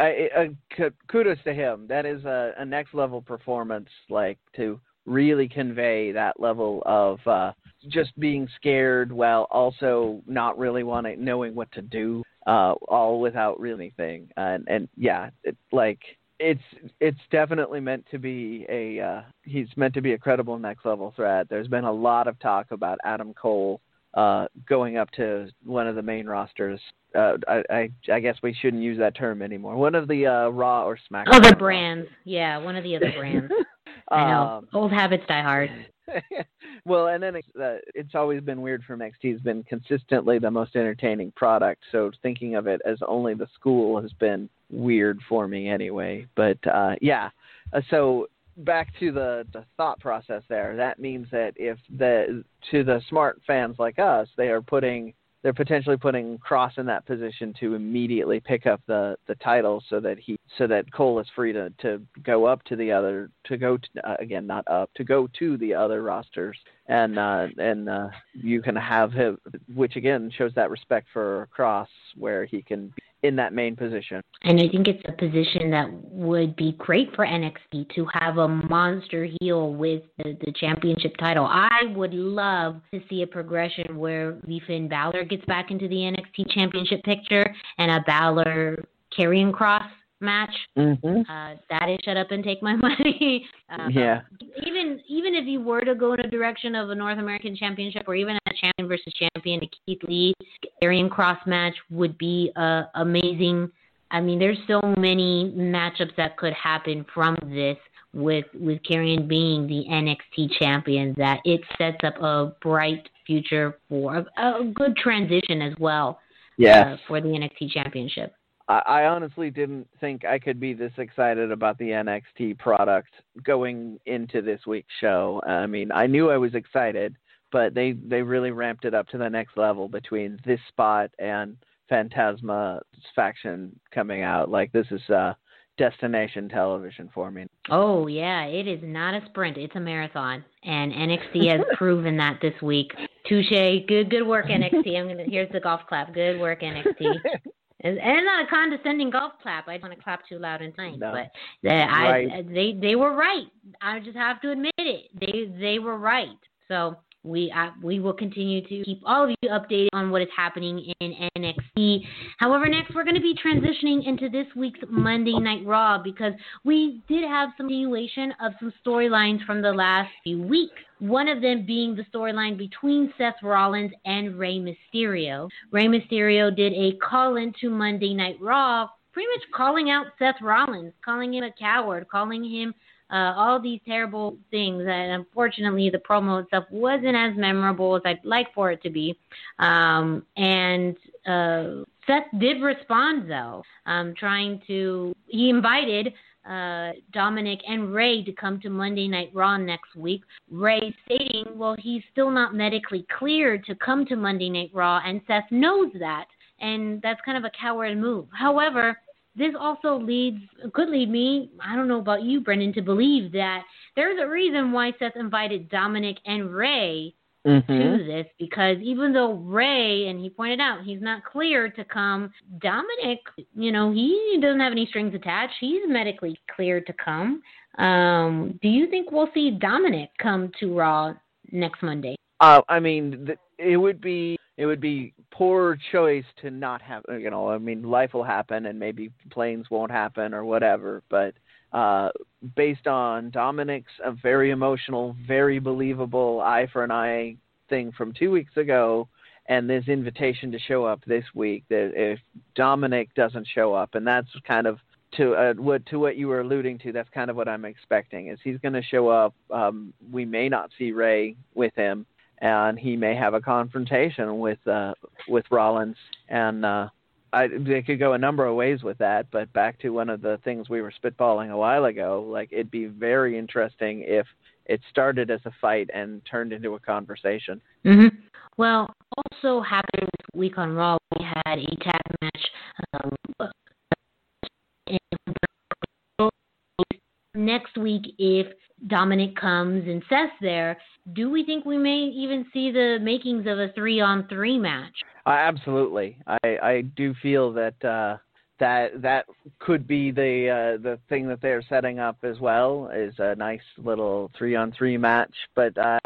Uh, uh, kudos to him. That is a, a next level performance, like to really convey that level of uh, just being scared while also not really wanting knowing what to do, uh, all without really anything. And and yeah, it, like it's it's definitely meant to be a uh, he's meant to be a credible next level threat. There's been a lot of talk about Adam Cole uh, going up to one of the main rosters. Uh, I, I I guess we shouldn't use that term anymore. One of the uh, Raw or SmackDown. Other brands, yeah, one of the other brands. I know. Um, Old habits die hard. well, and then it's, uh, it's always been weird for NXT. Has been consistently the most entertaining product. So thinking of it as only the school has been weird for me anyway. But uh, yeah, uh, so back to the, the thought process there. That means that if the to the smart fans like us, they are putting they're potentially putting Kross in that position to immediately pick up the the title so that he so that Cole is free to to go up to the other to go to, uh, again not up to go to the other rosters. And uh, and uh, you can have him which again shows that respect for Kross, where he can be in that main position. And I think it's a position that would be great for NXT to have a monster heel with the, the championship title. I would love to see a progression where the Finn Balor gets back into the NXT championship picture and a Balor Karrion Kross match. Mm-hmm. Uh, that is shut up and take my money. um, yeah. Even even if you were to go in a direction of a North American Championship or even a champion versus champion, a Keith Lee, Karrion Kross match would be uh, amazing. I mean, there's so many matchups that could happen from this with with Karrion being the NXT champion that it sets up a bright future for a, a good transition as well. Yeah. Uh, for the NXT championship. I, honestly didn't think I could be this excited about the NXT product going into this week's show. I mean, I knew I was excited, but they they really ramped it up to the next level between this spot and Fantasma's faction coming out. Like this is uh destination television for me. Oh yeah, it is not a sprint; it's a marathon, and NXT has proven that this week. Touche, good good work NXT. I'm gonna here's the golf clap. Good work NXT. And, and not a condescending golf clap. I don't want to clap too loud and tight, no. but they, I, they they were right. I just have to admit it. They they were right. So we uh, we will continue to keep all of you updated on what is happening in NXT. However, next we're going to be transitioning into this week's Monday Night Raw because we did have some continuation of some storylines from the last few weeks. One of them being the storyline between Seth Rollins and Rey Mysterio. Rey Mysterio did a call in to Monday Night Raw, pretty much calling out Seth Rollins, calling him a coward, calling him uh, all these terrible things. And unfortunately, the promo itself wasn't as memorable as I'd like for it to be. Um, and uh, Seth did respond, though, um, trying to, he invited uh, Dominic and Rey to come to Monday Night Raw next week. Rey stating, well, he's still not medically cleared to come to Monday Night Raw, and Seth knows that. And that's kind of a coward move. However, this also leads could lead me, I don't know about you, Brendan, to believe that there's a reason why Seth invited Dominic and Rey mm-hmm. to this because even though Rey, and he pointed out he's not clear to come, Dominic, you know, he doesn't have any strings attached. He's medically cleared to come. Um, do you think we'll see Dominic come to Raw next Monday? Uh, I mean, th- it would be it would be poor choice to not have you know i mean life will happen and maybe planes won't happen or whatever but uh based on dominic's a very emotional very believable eye for an eye thing from two weeks ago and this invitation to show up this week that if dominic doesn't show up and that's kind of to uh, what to what you were alluding to, that's kind of what I'm expecting. Is he's going to show up? Um, we may not see Rey with him, and he may have a confrontation with uh, with Rollins, and uh, I, they could go a number of ways with that. But back to one of the things we were spitballing a while ago, like it'd be very interesting if it started as a fight and turned into a conversation. Mm-hmm. Well, also happened this week on Raw, we had a tag match. Um, next week, if Dominic comes and Seth's there, do we think we may even see the makings of a three on three match? Uh, absolutely. I, I do feel that uh, that that could be the uh, the thing that they're setting up as well is a nice little three on three match. But uh,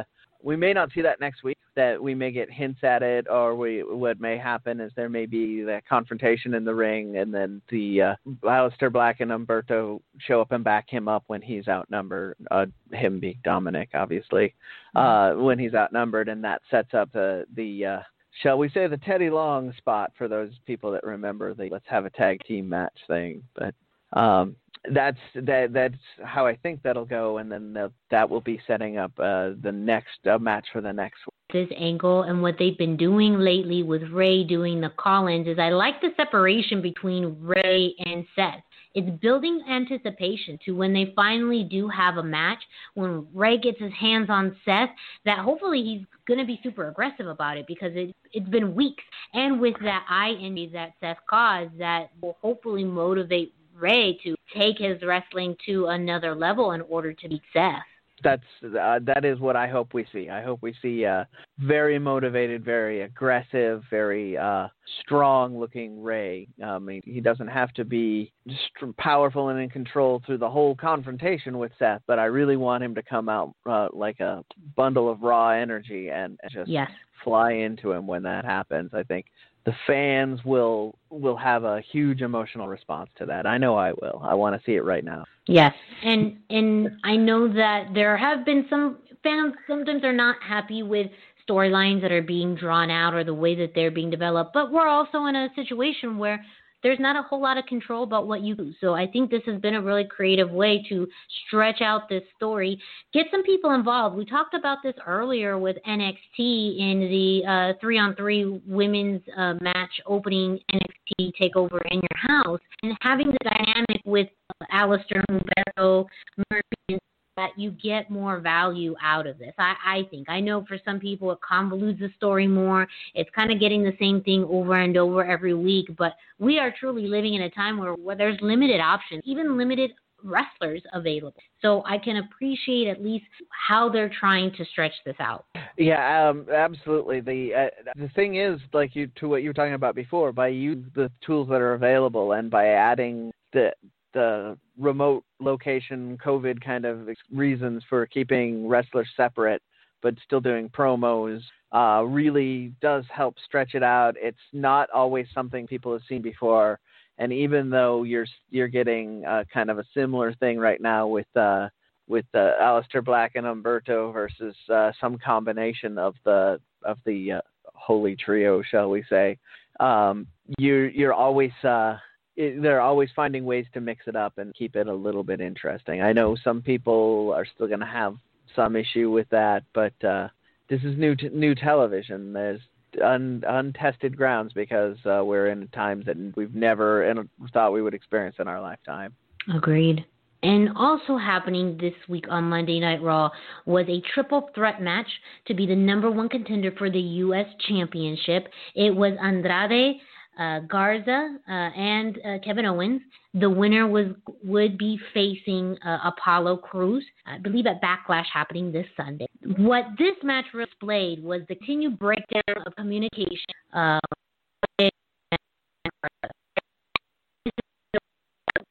we may not see that next week. That we may get hints at it, or we what may happen is there may be that confrontation in the ring, and then the uh, Aleister Black and Humberto show up and back him up when he's outnumbered. Uh, him being Dominic, obviously, uh, when he's outnumbered, and that sets up the the uh, shall we say the Teddy Long spot for those people that remember the let's have a tag team match thing. But um, that's that that's how I think that'll go, and then that will be setting up uh, the next uh, match for the next. This angle and what they've been doing lately with Rey doing the call-ins is I like the separation between Rey and Seth. It's building anticipation to when they finally do have a match, when Rey gets his hands on Seth, that hopefully he's going to be super aggressive about it because it, it's been weeks. And with that eye injury that Seth caused, that will hopefully motivate Rey to take his wrestling to another level in order to beat Seth that's uh, that is what I hope we see. I hope we see a very motivated, very aggressive, very uh, strong-looking Rey. I mean, he doesn't have to be just powerful and in control through the whole confrontation with Seth, but I really want him to come out uh, like a bundle of raw energy and, and just yes. fly into him when that happens. I think the fans will will have a huge emotional response to that. I know I will. I want to see it right now. Yes, and and I know that there have been some fans. Sometimes they're not happy with storylines that are being drawn out or the way that they're being developed. But we're also in a situation where there's not a whole lot of control about what you do. So I think this has been a really creative way to stretch out this story, get some people involved. We talked about this earlier with NXT in the three on three women's uh, match opening NXT takeover in your house and having the dynamic with uh, Aleister Humberto, Murphy, that you get more value out of this. I, I think. I know for some people it convolutes the story more. It's kind of getting the same thing over and over every week. But we are truly living in a time where, where there's limited options, even limited wrestlers available. So I can appreciate at least how they're trying to stretch this out. Yeah, um, absolutely. The uh, the thing is, like you to what you were talking about before, by using the tools that are available and by adding the the remote location COVID kind of reasons for keeping wrestlers separate, but still doing promos uh, really does help stretch it out. It's not always something people have seen before, and even though you're you're getting uh, kind of a similar thing right now with uh, with uh, Aleister Black and Humberto versus uh, some combination of the of the uh, holy trio, shall we say? Um, you're you're always uh, it, they're always finding ways to mix it up and keep it a little bit interesting. I know some people are still going to have some issue with that, but uh, this is new t- new television. There's un- untested grounds because uh, we're in times that we've never in- thought we would experience in our lifetime. Agreed. And also happening this week on Monday Night Raw was a triple threat match to be the number one contender for the U.S. Championship. It was Andrade uh, Garza uh, and uh, Kevin Owens. The winner was would be facing uh, Apollo Crews, I believe at Backlash happening this Sunday. What this match displayed was the continued breakdown of communication. Uh,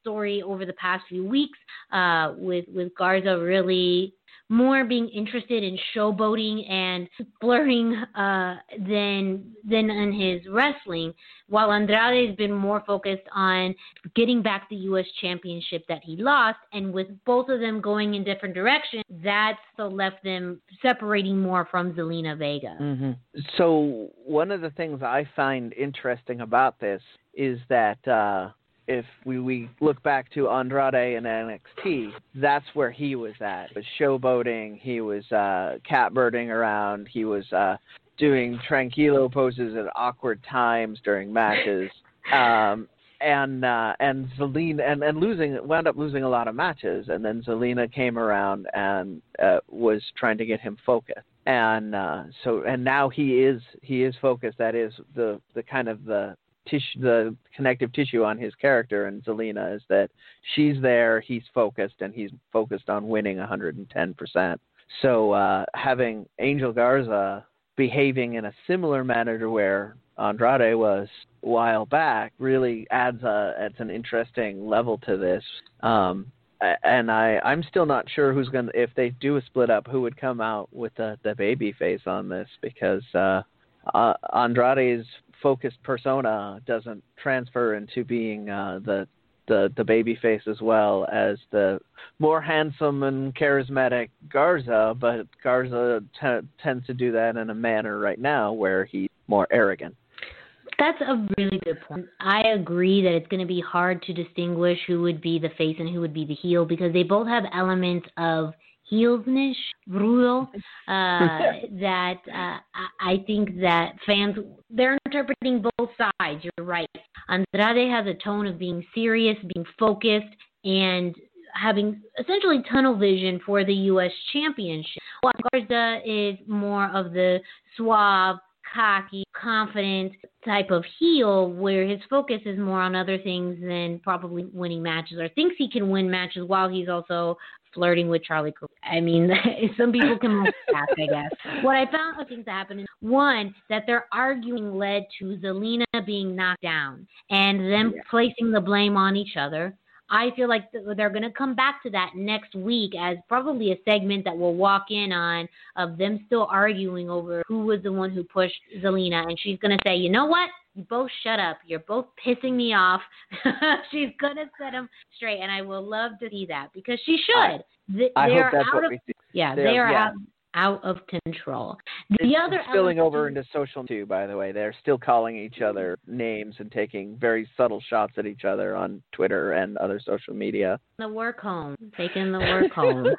story over the past few weeks uh, with with Garza really more being interested in showboating and flirting uh, than than in his wrestling, while Andrade has been more focused on getting back the U.S. championship that he lost. And with both of them going in different directions, that's so left them separating more from Zelina Vega. Mm-hmm. So one of the things I find interesting about this is that. Uh, if we, we look back to Andrade and NXT, that's where he was at. He was showboating, he was uh, catbirding around, he was uh, doing tranquilo poses at awkward times during matches. Um, and uh, and Zelina and, and losing wound up losing a lot of matches, and then Zelina came around and uh, was trying to get him focused, and uh, so and now he is he is focused. That is the the kind of the tissue the connective tissue on his character and Zelina is that she's there, he's focused, and he's focused on winning 110 percent. So uh, having Angel Garza behaving in a similar manner to where Andrade was a while back really adds a adds an interesting level to this. Um, and I I'm still not sure who's gonna if they do a split up who would come out with the the baby face on this because uh, uh, Andrade's focused persona doesn't transfer into being uh, the the the baby face as well as the more handsome and charismatic Garza, but Garza t- tends to do that in a manner right now where he's more arrogant. That's a really good point. I agree that it's going to be hard to distinguish who would be the face and who would be the heel because they both have elements of heelsnish, brutal, uh, that uh, I think that fans, they're interpreting both sides. You're right. Andrade has a tone of being serious, being focused, and having essentially tunnel vision for the U.S. Championship. While Garza is more of the suave, cocky, confident type of heel where his focus is more on other things than probably winning matches or thinks he can win matches while he's also flirting with Charlie Cooper. I mean, some people can multitask, I guess. What I found of things that happened is one, that their arguing led to Zelina being knocked down and them yeah. placing the blame on each other. I feel like they're going to come back to that next week as probably a segment that we'll walk in on of them still arguing over who was the one who pushed Zelina. And she's going to say, you know what? You both shut up. You're both pissing me off. she's going to set them straight. And I will love to see that because she should. I, I hope that's what of, we see. Yeah, they are yeah. out out of control. The it's other spilling over into social too. By the way, they're still calling each other names and taking very subtle shots at each other on Twitter and other social media. The work home, taking the work home.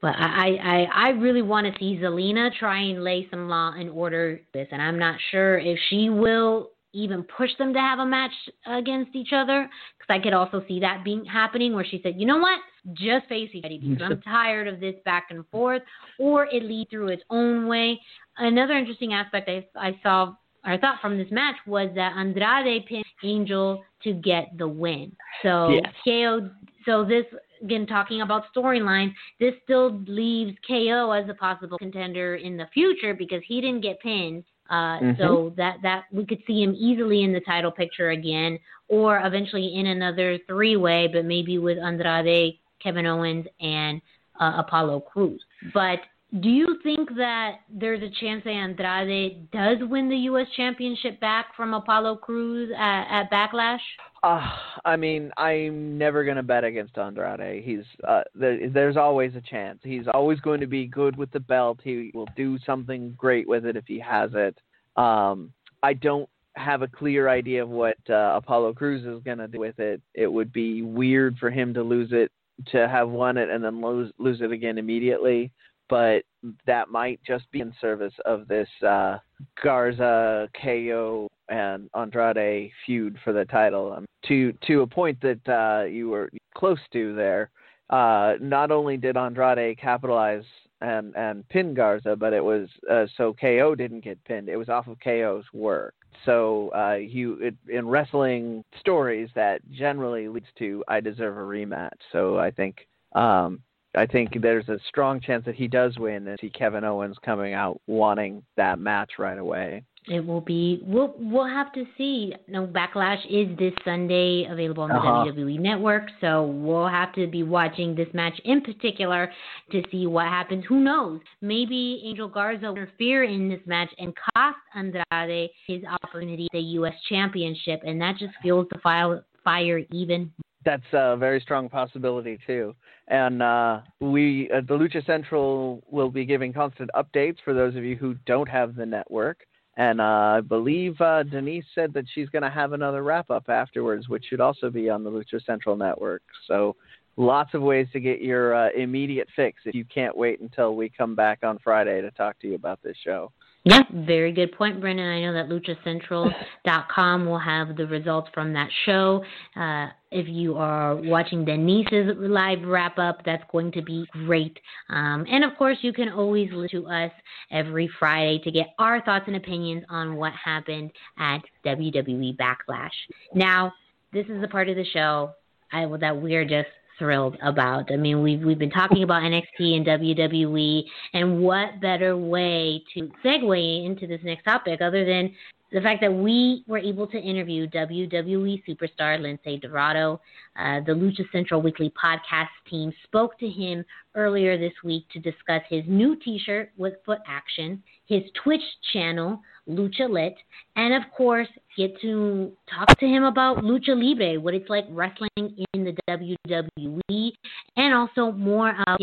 But I, I, I really want to see Zelina try and lay some law and order this, and I'm not sure if she will even push them to have a match against each other because I could also see that being happening where she said, you know what, just face each other because I'm tired of this back and forth, or it lead through its own way. Another interesting aspect I, I saw or thought from this match was that Andrade pinned Angel to get the win. So yes. KO. So this again talking about storyline, this still leaves KO as a possible contender in the future because he didn't get pinned. Uh, mm-hmm. So that that we could see him easily in the title picture again, or eventually in another three way, but maybe with Andrade, Kevin Owens, and uh, Apollo Crews. But do you think that there's a chance that Andrade does win the U.S. Championship back from Apollo Crews at, at Backlash? Uh, I mean, I'm never going to bet against Andrade. He's uh, there, there's always a chance. He's always going to be good with the belt. He will do something great with it if he has it. Um, I don't have a clear idea of what uh, Apollo Crews is going to do with it. It would be weird for him to lose it, to have won it and then lose lose it again immediately but that might just be in service of this uh, Garza, KO, and Andrade feud for the title. Um, to to a point that uh, you were close to there. Uh, not only did Andrade capitalize and and pin Garza, but it was uh, so KO didn't get pinned. It was off of KO's work. So uh, you it, in wrestling stories that generally leads to I deserve a rematch. So I think um, I think there's a strong chance that he does win and see Kevin Owens coming out wanting that match right away. It will be. We'll we'll have to see. No, Backlash is this Sunday available on the uh-huh. WWE Network, so we'll have to be watching this match in particular to see what happens. Who knows? Maybe Angel Garza will interfere in this match and cost Andrade his opportunity at the U.S. Championship, and that just fuels the fire fire even that's a very strong possibility too. And uh, we, uh, the Lucha Central, will be giving constant updates for those of you who don't have the network. And uh, I believe uh, Denise said that she's going to have another wrap up afterwards, which should also be on the Lucha Central network. So lots of ways to get your uh, immediate fix if you can't wait until we come back on Friday to talk to you about this show. Yeah, very good point, Brendan. I know that luchacentral.com will have the results from that show. Uh, if you are watching Denise's live wrap up, that's going to be great. Um, and of course, you can always listen to us every Friday to get our thoughts and opinions on what happened at WWE Backlash. Now, this is a part of the show I, that we're just thrilled about. I mean, we've we've been talking about NXT and WWE, and what better way to segue into this next topic other than the fact that we were able to interview WWE superstar Lince Dorado. Uh, the Lucha Central Weekly podcast team spoke to him earlier this week to discuss his new T-shirt with foot action, his Twitch channel Lucha Lit, and of course, get to talk to him about Lucha Libre, what it's like wrestling in the WWE, and also more about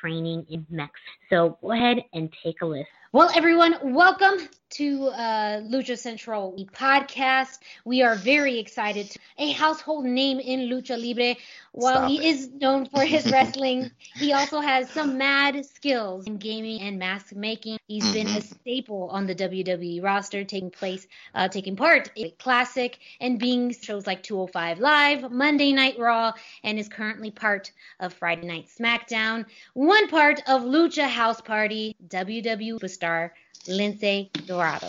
training in Mex. So go ahead and take a listen. Well, everyone, welcome to uh, Lucha Central podcast. We are very excited. To, a household name in Lucha Libre. While Stop he it. is known for his wrestling, he also has some mad skills in gaming and mask making. He's mm-hmm. been a staple on the WWE roster, taking place, uh, taking part in Classic and being shows like 205 Live, Monday Night Raw, and is currently part of Friday Night SmackDown. One part of Lucha House Party, WWE superstar Lince Dorado.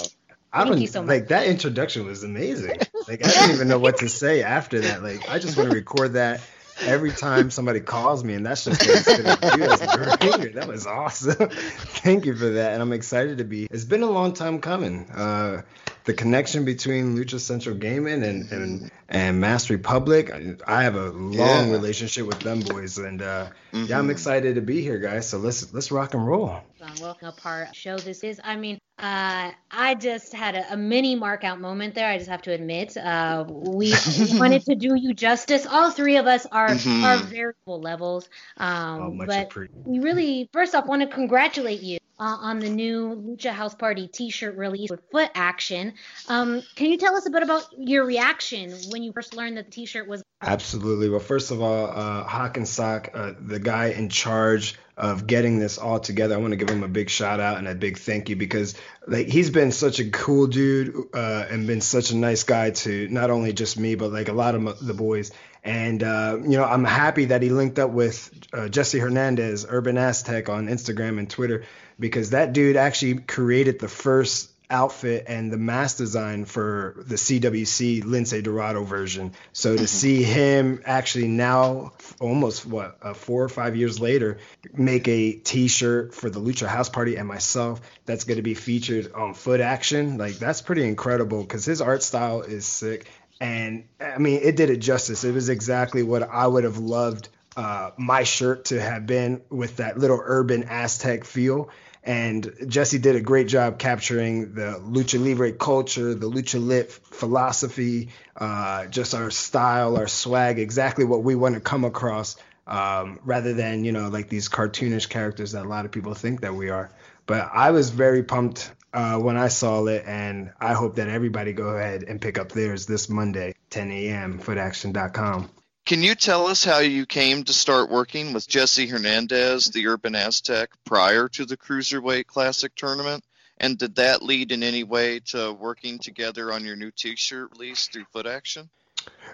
I Thank you so much. Like that introduction was amazing. Like I don't even know what to say after that. Like I just want to record that every time somebody calls me, and that's just what it's gonna do as a That was awesome. Thank you for that, and I'm excited to be. It's been a long time coming. Uh, the connection between Lucha Central Gaming and and, and Masked Republic. I have a long yeah. relationship with them boys, and uh, mm-hmm. yeah, I'm mm-hmm. excited to be here, guys. So let's let's rock and roll. Welcome a part show this is. I mean, uh, I just had a, a, mini mark out moment there. I just have to admit, uh, we wanted to do you justice. All three of us are mm-hmm. are variable levels, um, oh, but we really first off want to congratulate you uh, on the new Lucha House Party T-shirt release with foot action. Um, can you tell us a bit about your reaction when you first learned that the T-shirt was? Absolutely. Well, first of all, uh, Hawk and Sock, uh, the guy in charge of getting this all together, I want to give him a big shout out and a big thank you because like he's been such a cool dude uh, and been such a nice guy to not only just me but like a lot of the boys. And uh, you know, I'm happy that he linked up with uh, Jesse Hernandez, Urban Aztec, on Instagram and Twitter because that dude actually created the first outfit and the mask design for the CWC Lince Dorado version. So to mm-hmm. see him actually now, almost what uh, four or five years later, make a T-shirt for the Lucha House Party and myself that's going to be featured on Foot Action, like that's pretty incredible because his art style is sick. And I mean, it did it justice. It was exactly what I would have loved uh, my shirt to have been with that little urban Aztec feel. And Jesse did a great job capturing the lucha libre culture, the lucha lit philosophy, uh, just our style, our swag, exactly what we want to come across, um, rather than you know like these cartoonish characters that a lot of people think that we are. But I was very pumped uh, when I saw it, and I hope that everybody go ahead and pick up theirs this Monday, 10 a.m. Footaction.com. Can you tell us how you came to start working with Jesse Hernandez, the Urban Aztec, prior to the Cruiserweight Classic tournament? And did that lead in any way to working together on your new T-shirt release through Foot Action?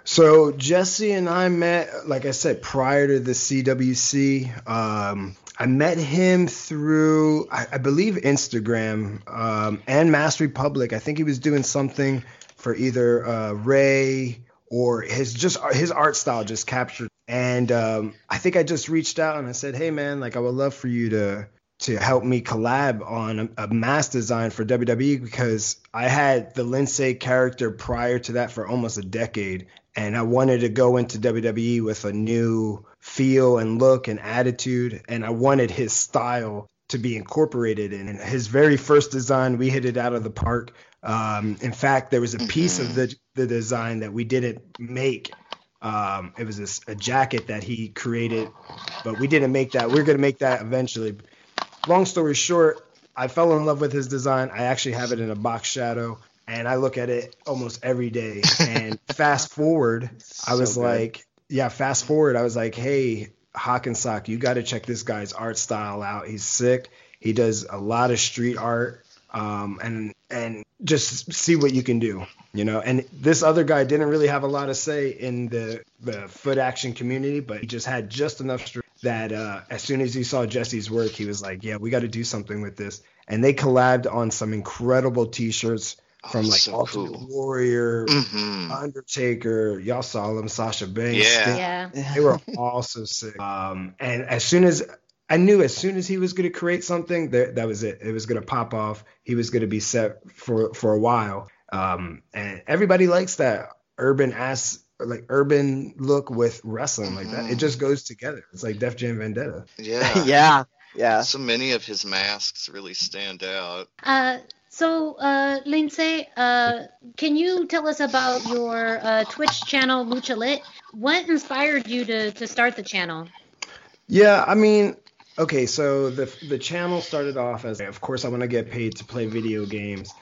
So Jesse and I met, like I said, prior to the CWC. Um, I met him through, I, I believe, Instagram um, and Masked Republic. I think he was doing something for either uh, Rey or his just his art style just captured. And um, I think I just reached out and I said, "Hey man, like I would love for you to to help me collab on a, a mask design for WWE because I had the Lince character prior to that for almost a decade, and I wanted to go into WWE with a new feel and look and attitude, and I wanted his style to be incorporated in. And his very first design, we hit it out of the park. Um, in fact, there was a piece of mm-hmm. the the design that we didn't make. Um, it was a, a jacket that he created, but we didn't make that. We're gonna make that eventually. Long story short, I fell in love with his design. I actually have it in a box shadow, and I look at it almost every day. And fast forward, I was good. like, yeah, fast forward, I was like, hey, Hawkensock, you got to check this guy's art style out. He's sick. He does a lot of street art, um, and and just see what you can do, you know. And this other guy didn't really have a lot to say in the the foot action community, but he just had just enough str- that uh, as soon as he saw Jesse's work, he was like, yeah, we got to do something with this. And they collabed on some incredible T-shirts from Oh, like so Ultimate cool. Warrior, hmm Undertaker, y'all saw them, Sasha Banks. Yeah. Sting. Yeah. They were all so sick. Um, and as soon as I knew, as soon as he was going to create something, that that was it. It was going to pop off. He was going to be set for for a while. Um, and everybody likes that urban ass like urban look with wrestling like that. It Mhm. just goes together. It's like Def Jam Vendetta. Yeah. yeah, yeah. So many of his masks really stand out. Uh, so, uh, Lince, uh, can you tell us about your uh, Twitch channel, Lucha Lit? What inspired you to, to start the channel? Yeah, I mean, okay, so the the channel started off as, of course, I want to get paid to play video games,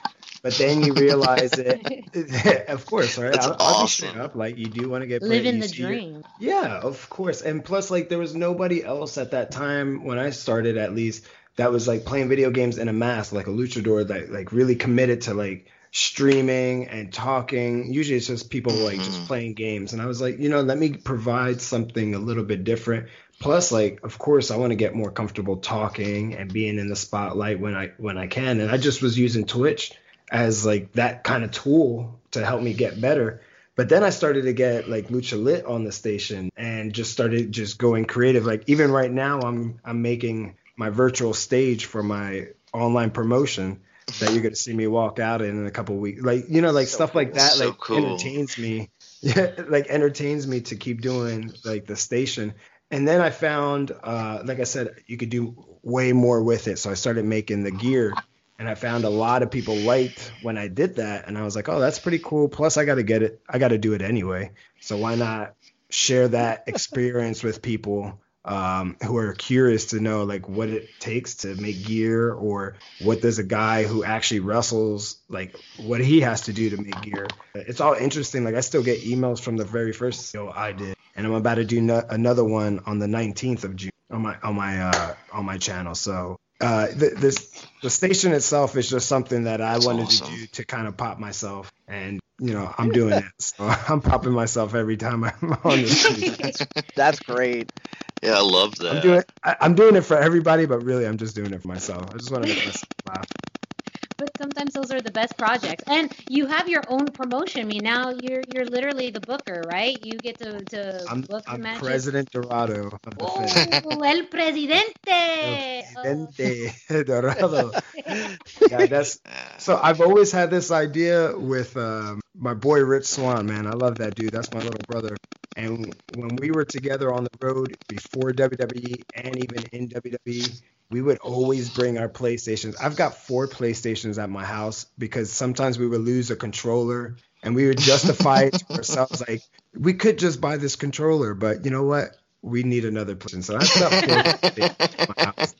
but then you realize it. of course, right? That's I'll, I'll be straight awesome. up. Like you do want to get paid. Living you the see your- dream. Yeah, of course. And plus, like, there was nobody else at that time when I started, at least, that was like playing video games in a mask, like a luchador that like really committed to like streaming and talking. Usually, it's just people like just Mhm. playing games. And I was like, you know, let me provide something a little bit different. Plus, like, of course, I want to get more comfortable talking and being in the spotlight when I when I can. And I just was using Twitch as like that kind of tool to help me get better. But then I started to get like Lucha Lit on the station and just started just going creative. Like even right now, I'm I'm making my virtual stage for my online promotion that you're gonna see me walk out in in a couple weeks. Like you know, like So stuff like that, So like cool. entertains me. Yeah, like entertains me to keep doing like the station. And then I found, uh, like I said, you could do way more with it. So I started making the gear and I found a lot of people liked when I did that, and I was like, "Oh, that's pretty cool." Plus, I got to get it. I got to do it anyway. So why not share that experience with people um, who are curious to know like what it takes to make gear, or what does a guy who actually wrestles like what he has to do to make gear. It's all interesting. Like I still get emails from the very first show I did, and I'm about to do no- another one on the 19th of June on my on my uh, on my channel. So uh, th- this the station itself is just something that I That's wanted awesome. to do to kind of pop myself, and you know I'm doing it. So I'm popping myself every time I'm on the stage. That's great. Yeah, I love that. I'm doing I, I'm doing it for everybody, but really I'm just doing it for myself. I just want to make myself laugh. But sometimes those are the best projects. And you have your own promotion. I mean, now you're you're literally the booker, right? You get to, to I'm, book the I'm matches. President Dorado the. Oh, el presidente. Oh. Presidente Dorado. Yeah, that's So I've always had this idea with um, my boy Rich Swann, man. I love that dude. That's my little brother. And when we were together on the road before WWE and even in WWE, we would always bring our PlayStations. I've got four PlayStations at my house because sometimes we would lose a controller and we would justify it to ourselves like we could just buy this controller, but you know what? We need another PlayStation. So I've got four PlayStations at my house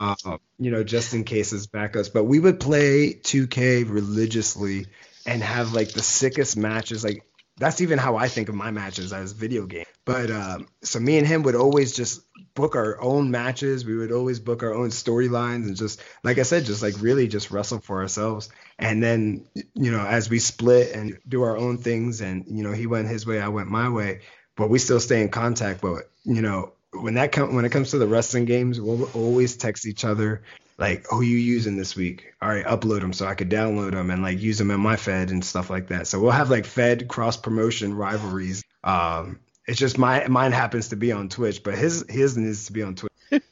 uh, you know, just in case as backups. But we would play 2K religiously and have like the sickest matches. Like that's even how I think of my matches as video game. But um, so me and him would always just book our own matches. We would always book our own storylines and just like I said, just like really just wrestle for ourselves. And then you know, as we split and do our own things, and you know, he went his way, I went my way. But we still stay in contact. But you know, when that com- when it comes to the wrestling games, we'll always text each other like, "Who you using this week? All right, upload them so I could download them and like use them in my Fed and stuff like that." So we'll have like Fed cross promotion rivalries. Um, it's just my mine happens to be on Twitch, but his his needs to be on Twitch. That's,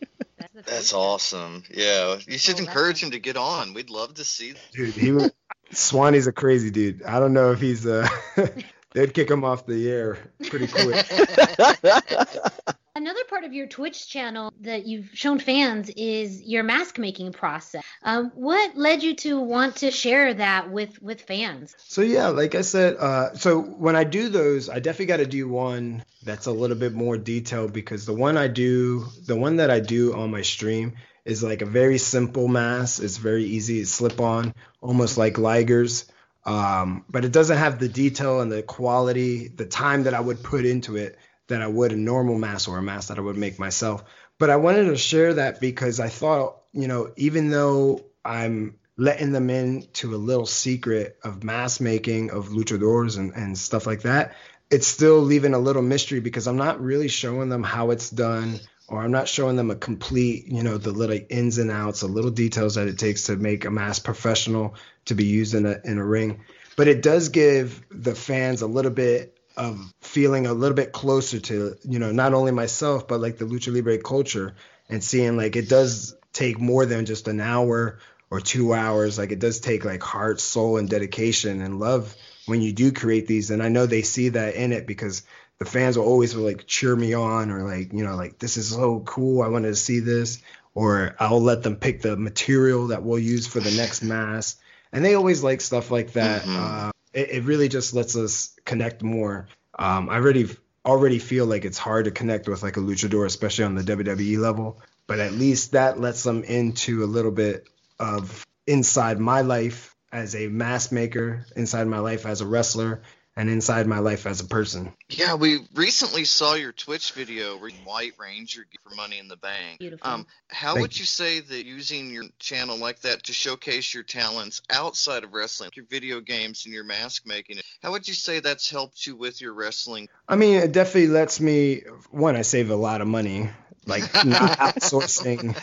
the That's thing. awesome. Yeah, you should Oh, encourage him to get on. We'd love to see. Dude, he was Swanee's a crazy dude. I don't know if he's uh they'd kick him off the air pretty quick. Another part of your Twitch channel that you've shown fans is your mask making process. Um, what led you to want to share that with with fans? So yeah, like I said, uh, so when I do those, I definitely got to do one that's a little bit more detailed because the one I do, the one that I do on my stream is like a very simple mask. It's very easy to slip on, almost like Liger's. Um, but it doesn't have the detail and the quality, the time that I would put into it that I would a normal mask or a mask that I would make myself. But I wanted to share that because I thought, you know, even though I'm letting them in to a little secret of mask making of luchadors and, and stuff like that, it's still leaving a little mystery because I'm not really showing them how it's done or I'm not showing them a complete, you know, the little ins and outs, the little details that it takes to make a mask professional to be used in a in a ring. But it does give the fans a little bit of feeling a little bit closer to, you know, not only myself but like the lucha libre culture and seeing like it does take more than just an hour or two hours. Like it does take like heart, soul, and dedication and love when you do create these. And I know they see that in it because the fans will always like cheer me on or like you know like this is so cool i wanted to see this or i'll let them pick the material that we'll use for the next mass and they always like stuff like that mm-hmm. uh, it, it, really just lets us connect more. Um, i already already feel like it's hard to connect with like a luchador especially on the wwe level but at least that lets them into a little bit of inside my life as a mask maker inside my life as a wrestler and inside my life as a person. Yeah, we recently saw your Twitch video where White Ranger for Money in the Bank. Beautiful. Um, how Thank would you say that using your channel like that to showcase your talents outside of wrestling, your video games and your mask making, how would you say that's helped you with your wrestling? I mean, it definitely lets me. One, I save a lot of money like not outsourcing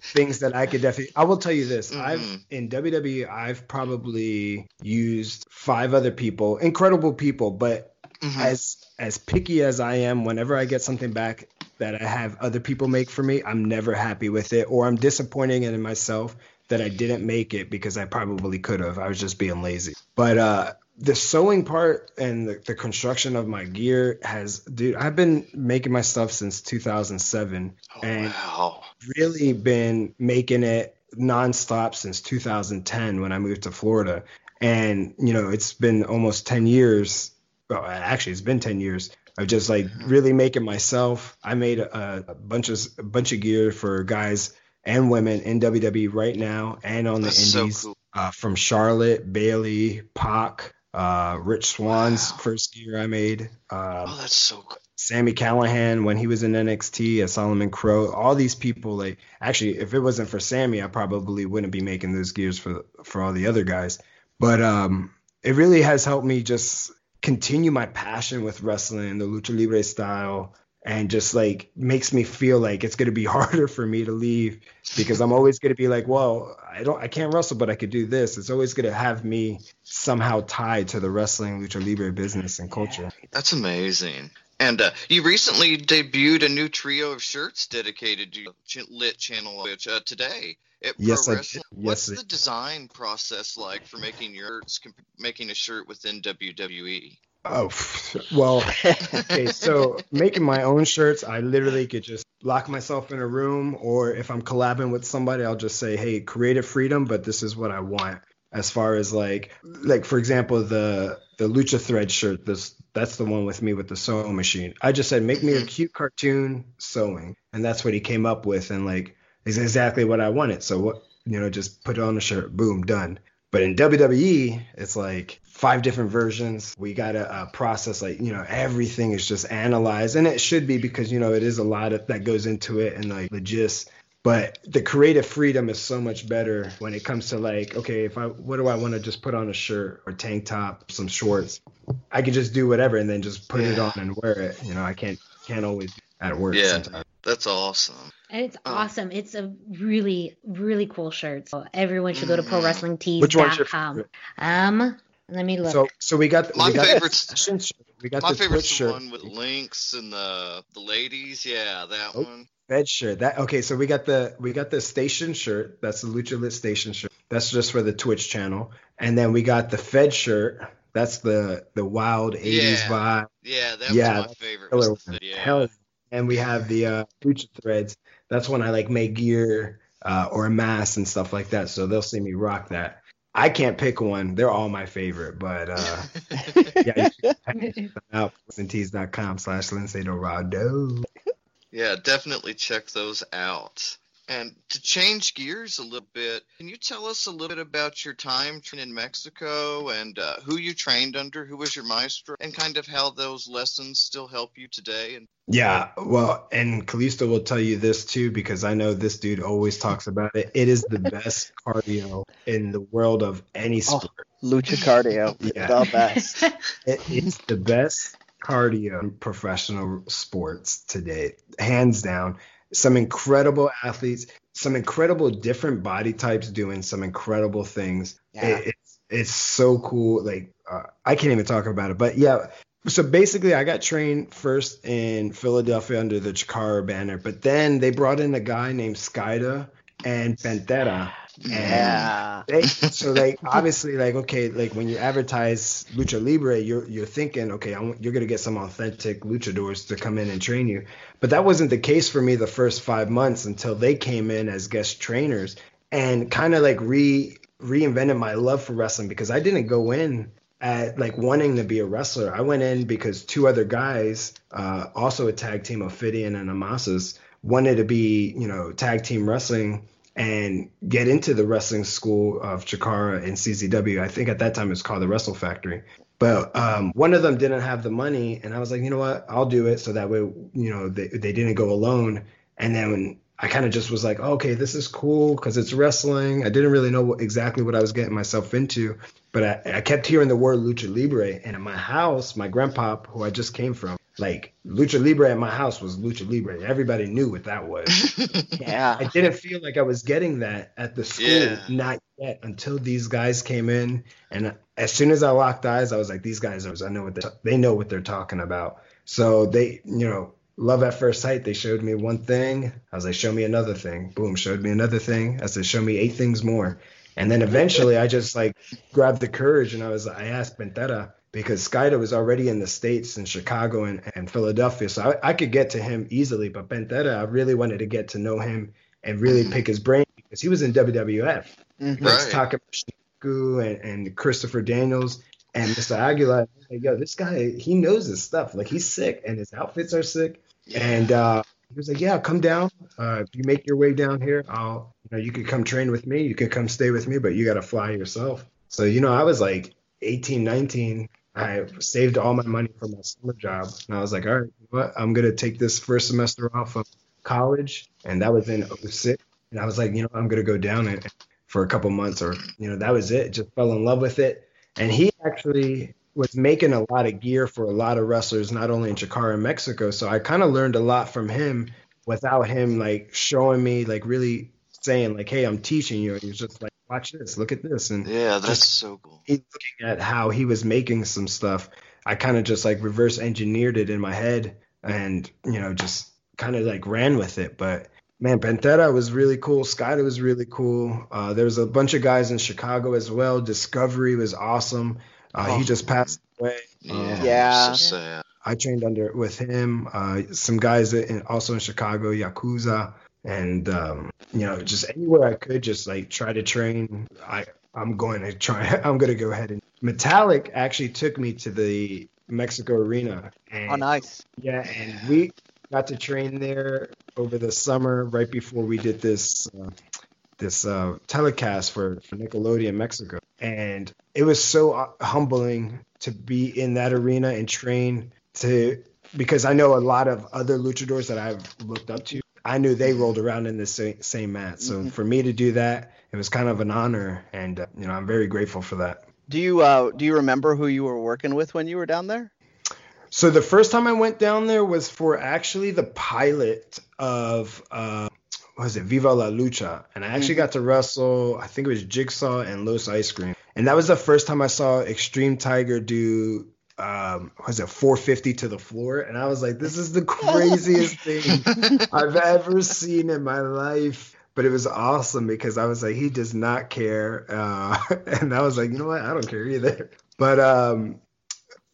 things that I could definitely. I will tell you this: mm-hmm. I've in WWE, I've probably used five other people, incredible people, but mm-hmm. as as picky as I am, whenever I get something back that I have other people make for me, I'm never happy with it, or I'm disappointing in myself that I didn't make it because I probably could have. I was just being lazy. But uh, the sewing part and the, the, construction of my gear has dude i've been making my stuff since 2007 oh, and wow. really been making it nonstop since 2010 when i moved to florida and you know it's been almost 10 years well actually it's been 10 years of just like mm-hmm. really making myself i made a, a bunch of a bunch of gear for guys and women in wwe right now and on That's the indies so cool. uh, from charlotte Bayley, Pac, uh, Rich Swann's wow. first gear I made. Um, oh, that's so cool. Sami Callihan when he was in NXT, as Solomon Crowe, all these people. Like, actually, if it wasn't for Sami, I probably wouldn't be making those gears for for all the other guys. But um, it really has helped me just continue my passion with wrestling, the lucha libre style, and just like makes me feel like it's going to be harder for me to leave because I'm always going to be like, well, I don't, I can't wrestle, but I could do this. It's always going to have me somehow tied to the wrestling lucha libre business and culture. That's amazing. And uh, you recently debuted a new trio of shirts dedicated to Lit Channel which, uh, today at yes, Pro Wrestling. Yes, What's the design process like for making your making a shirt within WWE? Oh, well, okay. So making my own shirts, I literally could just lock myself in a room, or if I'm collabing with somebody, I'll just say, "Hey, creative freedom, but this is what I want." As far as like, like for example, the the Lucha Thread shirt, this that's the one with me with the sewing machine. I just said, "Make me a mm-hmm. cute cartoon sewing," and that's what he came up with, and like, is exactly what I wanted. So what, you know, just put on the shirt, boom, done. But in WWE, it's like five different versions. We got to uh, process like, you know, everything is just analyzed and it should be because, you know, it is a lot of, that goes into it and like the gist. But the creative freedom is so much better when it comes to like, okay, if I, what do I want to just put on a shirt or tank top, some shorts? I could just do whatever and then just put yeah. it on and wear it. You know, I can't, can't always at work. Yeah. Sometimes. That's awesome. And it's um, awesome. It's a really, really cool shirt. So everyone should go to mm-hmm. prowrestlingtees.com. Which one's your favorite? Um, let me look. So, so we got my we got favorite. We got my the favorite shirt. one with links and the the ladies. Yeah, that oh, one. Fed shirt. That okay. So we got the we got the station shirt. That's the Lucha Lit station shirt. That's just for the Twitch channel. And then we got the Fed shirt. That's the the wild '80s yeah. vibe. Yeah, that yeah, was my favorite. yeah. Hell and we have the uh, Lucha threads. That's when I like make gear uh, or a mask and stuff like that. So they'll see me rock that. I can't pick one. They're all my favorite, but uh, yeah, out tees.com slash Lince Dorado. Yeah, definitely check those out. And to change gears a little bit, can you tell us a little bit about your time in Mexico and uh, who you trained under, who was your maestro, and kind of how those lessons still help you today? And yeah, well, and Kalisto will tell you this too because I know this dude always talks about it. It is the best cardio in the world of any Oh, sport. lucha cardio, Yeah. the best. It, it's the best cardio in professional sports today, hands down. Some incredible athletes, some incredible different body types doing some incredible things. Yeah. It, it's it's so cool. Like uh, I can't even talk about it, but yeah. So basically, I got trained first in Philadelphia under the Chikara banner, but then they brought in a guy named Skayde and Pantera. Yeah. They, so like obviously like okay like when you advertise lucha libre you're you're thinking okay I want, you're gonna get some authentic luchadors to come in and train you but that wasn't the case for me the first five months until they came in as guest trainers and kind of like re reinvented my love for wrestling because I didn't go in at like wanting to be a wrestler I went in because two other guys uh, also a tag team of Ophidian and Amasis wanted to be you know tag team wrestling and get into the wrestling school of Chikara and CZW. I think at that time it was called the Wrestle Factory. But um, one of them didn't have the money, and I was like, you know what, I'll do it. So that way, you know, they, they didn't go alone. And then when I kind of just was like, okay, this is cool because it's wrestling. I didn't really know what, exactly what I was getting myself into, but I, I kept hearing the word lucha libre. And in my house, my grandpa, who I just came from, like lucha libre at my house was lucha libre. Everybody knew what that was. Yeah. I didn't feel like I was getting that at the school, Yeah. not yet, until these guys came in. And as soon as I locked eyes, I was like, these guys, I know what they they know what they're talking about. So they, you know, love at first sight. They showed me one thing. I was like, show me another thing. Boom, showed me another thing. I said, show me eight things more. And then eventually, I just like grabbed the courage and I was, I asked Pantera because Skayde was already in the states in Chicago and, and Philadelphia, so I, I could get to him easily. But Pantera, I really wanted to get to know him and really Mhm. pick his brain because he was in WWF. Mhm. Right. Like Takashi and, and Christopher Daniels and Mr. Aguilar. Like, yo, this guy, he knows his stuff. Like he's sick and his outfits are sick. And uh, he was like, yeah, come down. Uh, if you make your way down here, I'll, you know, you could come train with me. You could come stay with me, but you got to fly yourself. So, you know, I was like 18, 19. I saved all my money for my summer job. And I was like, all right, you know what? I'm going to take this first semester off of college. And that was in 06. And I was like, you know, I'm going to go down and, for a couple months or, you know, that was it. Just fell in love with it. And he actually was making a lot of gear for a lot of wrestlers, not only in Chikara and Mexico. So I kind of learned a lot from him without him like showing me, like really saying like, "Hey, I'm teaching you." He was just like, "Watch this, look at this," and Yeah, that's so cool. he- looking at how he was making some stuff. I kind of just like reverse engineered it in my head, and you know, just kind of like ran with it. But man, Pantera was really cool. Skayde was really cool. Uh, there was a bunch of guys in Chicago as well. Discovery was awesome. Uh, he just passed away. Yeah, Um, Yeah. So sad. I trained under with him. Uh, some guys in, also in Chicago, Yakuza, and um, you know, just anywhere I could, just like try to train. I I'm going to try. I'm going to go ahead and Metalik actually took me to the Mexico Arena, and Oh, nice. yeah, and we got to train there over the summer, right before we did this uh, this uh, telecast for, for Nickelodeon Mexico, and it was so uh, humbling to be in that arena and train to because I know a lot of other luchadors that I've looked up to. I knew they rolled around in the same, same mat, so Mhm. for me to do that, it was kind of an honor, and uh, you know I'm very grateful for that. Do you uh do you remember who you were working with when you were down there? So the first time I went down there was for actually the pilot of uh what was it Viva la Lucha, and I actually Mhm. got to wrestle. I think it was Jigsaw and Los Ice Cream, and that was the first time I saw Extreme Tiger do um was it 450 to the floor, and I was like, this is the craziest thing I've ever seen in my life. But it was awesome because I was like, he does not care, uh, and I was like, you know what, I don't care either. But um,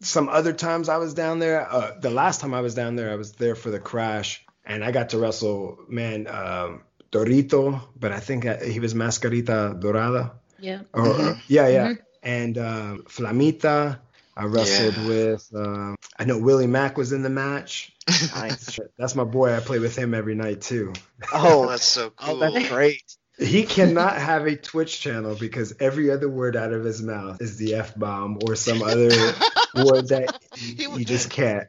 some other times I was down there. Uh, the last time I was down there, I was there for the crash, and I got to wrestle man um, Dorito, but I think uh, he was Mascarita Dorada. Yeah. Or, Mhm. yeah, yeah, Mhm. and uh, Flamita. I wrestled Yeah. with. Um, I know Willie Mack was in the match. Nice. That's my boy. I play with him every night too. Oh, that's so cool. oh, that's great. He cannot have a Twitch channel because every other word out of his mouth is the f bomb or some other word that He you, just can't.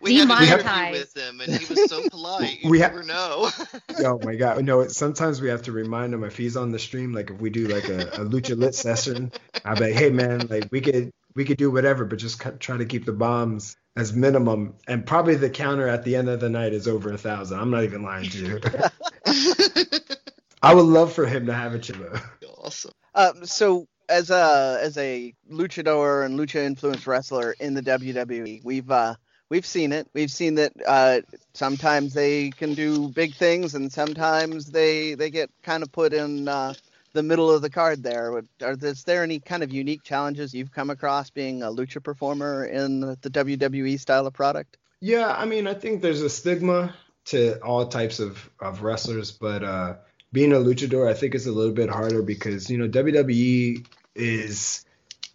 we had an interview Demonetized. with him, and he was so polite. You We ha- never know. Oh my god! No, sometimes we have to remind him if he's on the stream. Like if we do like a, a lucha lit session, I'll be like, "Hey man, like we could we could do whatever, but just try to keep the bombs as minimum." And probably the counter at the end of the night is over a thousand. I'm not even lying to you. I would love for him to have a chilo. awesome. Um, so as a as a luchador and lucha influenced wrestler in the WWE, we've uh, we've seen it. We've seen that uh, sometimes they can do big things, and sometimes they they get kind of put in uh, the middle of the card. There, are is there any kind of unique challenges you've come across being a lucha performer in the WWE style of product? Yeah, I mean, I think there's a stigma to all types of, of wrestlers, but uh, being a luchador, I think is a little bit harder because you know WWE is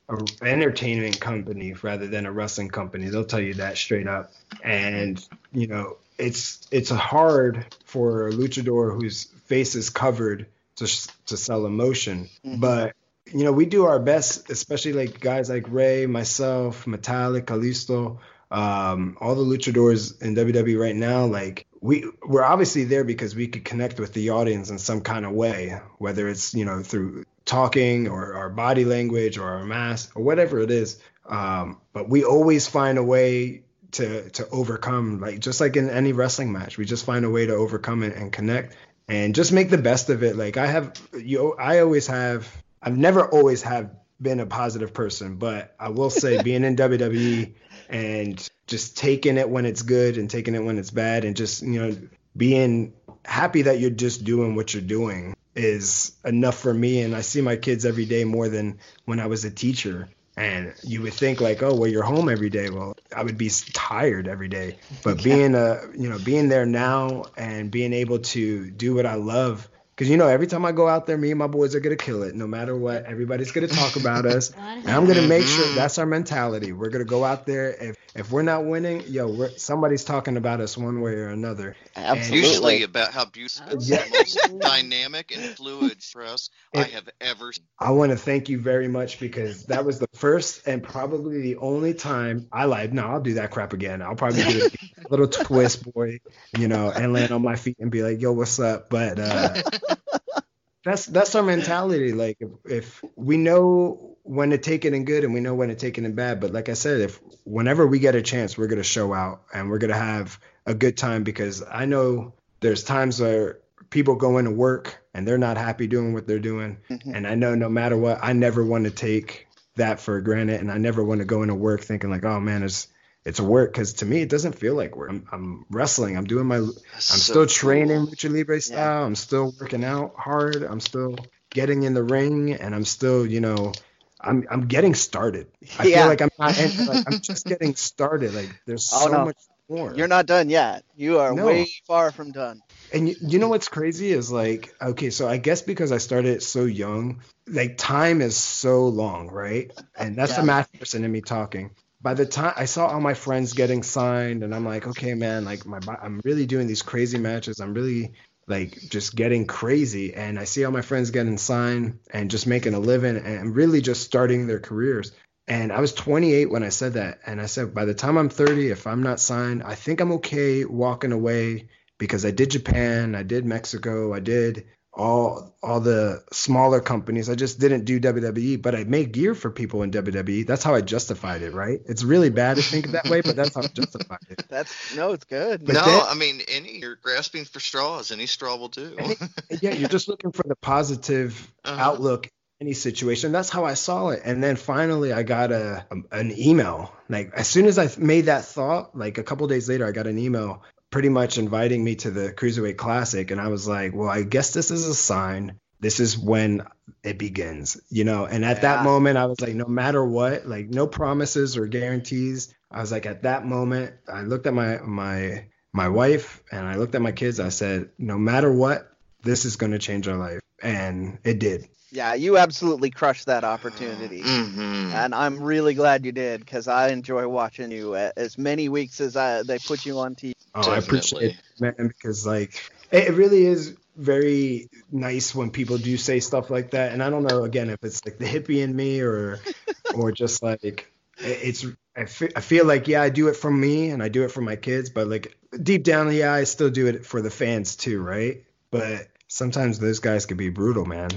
an entertainment company rather than a wrestling company. They'll tell you that straight up, and you know it's it's hard for a luchador whose face is covered to to sell emotion, Mhm. but you know we do our best, especially like guys like Rey, myself, Metalik, Kalisto um, all the luchadors in WWE right now, like we we're obviously there because we could connect with the audience in some kind of way, whether it's you know through talking or our body language or our mask or whatever it is. Um, but we always find a way to to overcome, like just like in any wrestling match, we just find a way to overcome it and connect and just make the best of it. Like I have, you, I always have. I've never always have been a positive person, but I will say being in WWE and just taking it when it's good and taking it when it's bad and just you know being happy that you're just doing what you're doing is enough for me and I see my kids every day more than when I was a teacher and you would think like oh well you're home every day. Well I would be tired every day. But being a you know being there now and being able to do what I love because you know every time I go out there me and my boys are gonna kill it no matter what everybody's gonna talk about us and I'm gonna make sure that's our mentality. We're gonna go out there. If if we're not winning, yo, we're, somebody's talking about us one way or another. Absolutely. Usually about how beautiful it's Yeah. the most dynamic and fluid press I have ever seen. I want to thank you very much because that was the first and probably the only time I lied. No, I'll do that crap again. I'll probably do a little twist, boy, you know, and land on my feet and be like, yo, what's up? But uh, that's that's our mentality. Like if, if we know when to take it in good and we know when to take it in bad. But like I said, if whenever we get a chance, we're gonna show out and we're gonna have a good time because I know there's times where people go into work and they're not happy doing what they're doing. Mhm. And I know no matter what, I never want to take that for granted and I never want to go into work thinking like, oh man, it's it's work because to me it doesn't feel like work. I'm, I'm wrestling. I'm doing my I'm still training lucha libre style. I'm still working out hard. I'm still getting in the ring, and I'm still, you know, I'm I'm getting started. I Yeah. feel like I'm not. en- Like, I'm just getting started. Like there's Oh, so no. much more. You're not done yet. You are No. way far from done. And you, you know what's crazy is like, okay, so I guess because I started so young, like time is so long, right? And that's Yeah. the math person in me talking. By the time I saw all my friends getting signed, and I'm like, okay, man, like my, I'm really doing these crazy matches. I'm really like just getting crazy, and I see all my friends getting signed and just making a living and really just starting their careers. And I was 28 when I said that, and I said, by the time I'm 30, if I'm not signed, I think I'm okay walking away because I did Japan, I did Mexico, I did all all the smaller companies. I just didn't do WWE, but I made gear for people in WWE. That's how I justified it, right? It's really bad to think that way, but that's how I justified it. That's no, it's good. But no, then- I mean, any you're grasping for straws. Any straw will do. And yeah, you're just looking for the positive Uh-huh. outlook any situation. That's how I saw it. And then finally, I got a, an email. Like as soon as I made that thought, like a couple days later, I got an email pretty much inviting me to the Cruiserweight Classic, and I was like, well, I guess this is a sign. This is when it begins, you know. And at Yeah. that moment, I was like, no matter what, like no promises or guarantees. I was like, at that moment, I looked at my my my wife and I looked at my kids. I said, no matter what, this is going to change our life. And it did. Yeah, you absolutely crushed that opportunity. Mm-hmm. And I'm really glad you did because I enjoy watching you uh, as many weeks as I, they put you on TV. Oh, I appreciate it, man, because like it really is very nice when people do say stuff like that. And I don't know again if it's like the hippie in me or or just like it's I feel, I feel like yeah I do it for me and I do it for my kids, but like deep down yeah I still do it for the fans too, right? But sometimes those guys could be brutal, man.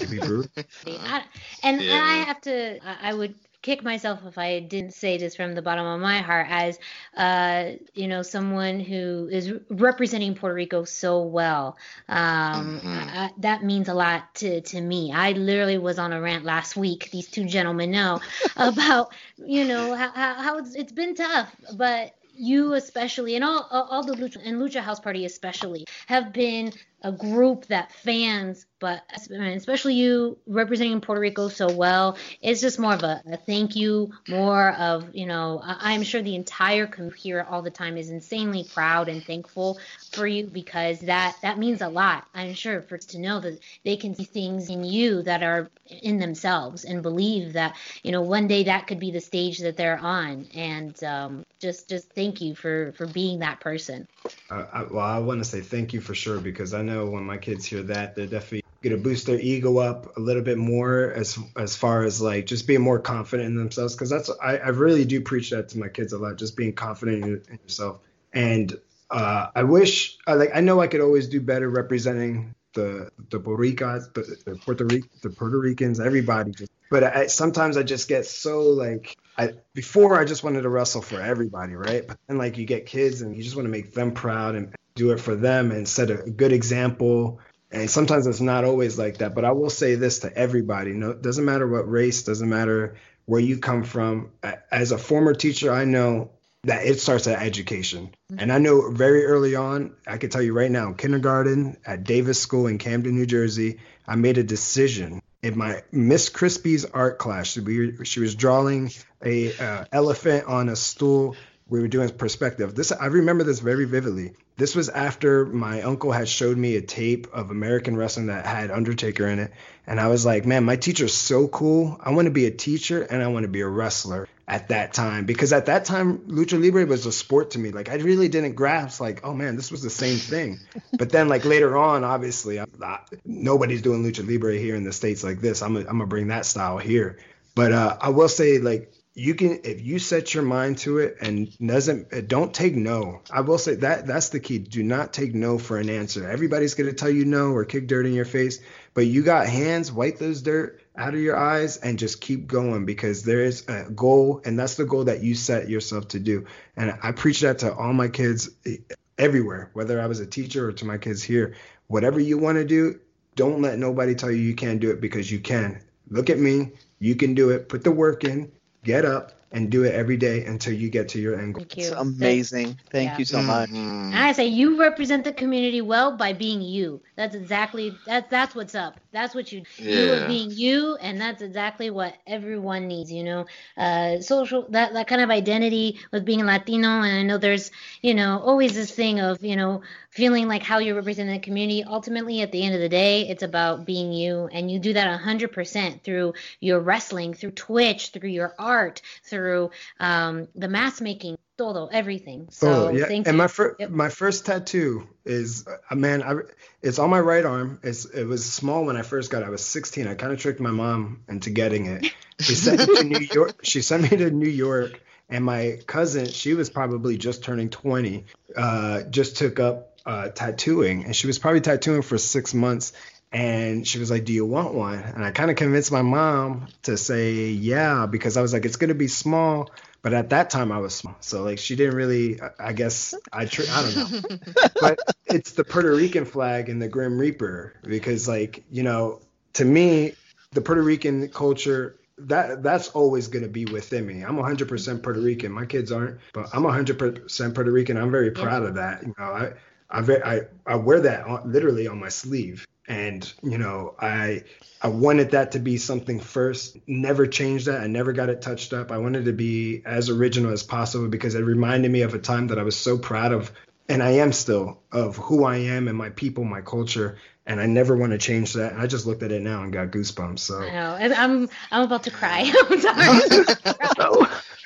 Could be brutal. I, and, Yeah. and I have to, I I would kick myself if I didn't say this from the bottom of my heart as, uh, you know, someone who is representing Puerto Rico so well. Um, Mhm. I, that means a lot to, to me. I literally was on a rant last week, these two gentlemen know, about, you know, how, how, how it's, it's been tough, but you especially and all all all the lucha and lucha house party especially have been a group that fans but especially you representing puerto rico so well it's just more of a, a thank you more of you know i'm sure the entire community here all the time is insanely proud and thankful for you because that that means a lot i'm sure for to know that they can see things in you that are in themselves and believe that you know one day that could be the stage that they're on. And um, just just thank you for for being that person. Uh, I, well, I want to say thank you for sure because I know when my kids hear that, they're definitely gonna boost their ego up a little bit more as as far as like just being more confident in themselves. Because that's I, I really do preach that to my kids a lot, just being confident in, in yourself. And uh, I wish, I like, I know I could always do better representing the the Puerto Ricans, the, the Puerto Ric, the Puerto Ricans, everybody. Just, but I, sometimes I just get so like I before I just wanted to wrestle for everybody, right? But then like you get kids and you just want to make them proud and do it for them and set a good example. And sometimes it's not always like that. But I will say this to everybody: no, it doesn't matter what race, doesn't matter where you come from. As a former teacher, I know that it starts at education. Mm-hmm. And I know very early on, I can tell you right now, kindergarten at Davis School in Camden, New Jersey, I made a decision in my Miss Crispy's art class. She, we, she was drawing a uh, elephant on a stool. We were doing perspective. This I remember this very vividly. This was after my uncle had showed me a tape of American wrestling that had Undertaker in it, and I was like, man, my teacher's so cool. I want to be a teacher and I want to be a wrestler at that time because at that time lucha libre was a sport to me. Like I really didn't grasp like, oh man, this was the same thing. but then like later on, obviously, I'm not, nobody's doing lucha libre here in the states like this. I'm gonna bring that style here. But uh, I will say like you can if you set your mind to it and doesn't uh, don't take no i will say that that's the key do not take no for an answer everybody's going to tell you no or kick dirt in your face but you got hands wipe those dirt out of your eyes and just keep going because there is a goal and that's the goal that you set yourself to do. And i preach that to all my kids eh, everywhere whether i was a teacher or to my kids here. Whatever you want to do don't let nobody tell you you can't do it because you can. Look at me you can do it. Put the work in get up and do it every day until you get to your end goal. thank you It's amazing. Thank Yeah. you so much. Mhm. And I say you represent the community well by being you. That's exactly that's that's what's up. That's what you you are being you, and that's exactly what everyone needs. You know, uh, social that that kind of identity with being Latino. And I know there's you know always this thing of you know feeling like how you represent the community. Ultimately, at the end of the day, it's about being you, and you do that hundred percent through your wrestling, through Twitch, through your art, through um, the mask making. Todo, everything. So oh yeah, thank and you. my first Yep. my first tattoo is uh, man, I it's on my right arm. It's it was small when I first got it. I was 16. I kind of tricked my mom into getting it. She sent me to New York. She sent me to New York, and my cousin, she was probably just turning 20, uh, just took up uh, tattooing, and she was probably tattooing for six months. And she was like, "Do you want one?" And I kind of convinced my mom to say yeah because I was like, "It's gonna be small." But at that time, I was small, so like she didn't really. I- I guess I tr- I don't know, but it's the Puerto Rican flag and the Grim Reaper because like you know to me the Puerto Rican culture that that's always going to be within me. I'm 100% Puerto Rican. My kids aren't, but I'm 100% Puerto Rican. I'm very proud of that. You know, I I ve- I, I wear that on, literally on my sleeve, and you know I I wanted that to be something first. Never changed that. I never got it touched up. I wanted to be as original as possible because it reminded me of a time that I was so proud of, and I am still of who I am and my people, my culture. and I never want to change that. I just looked at it now and got goosebumps. So I know. And I'm I'm about to cry. I'm sorry.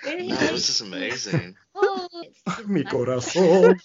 this is amazing. Oh, Mi corazón.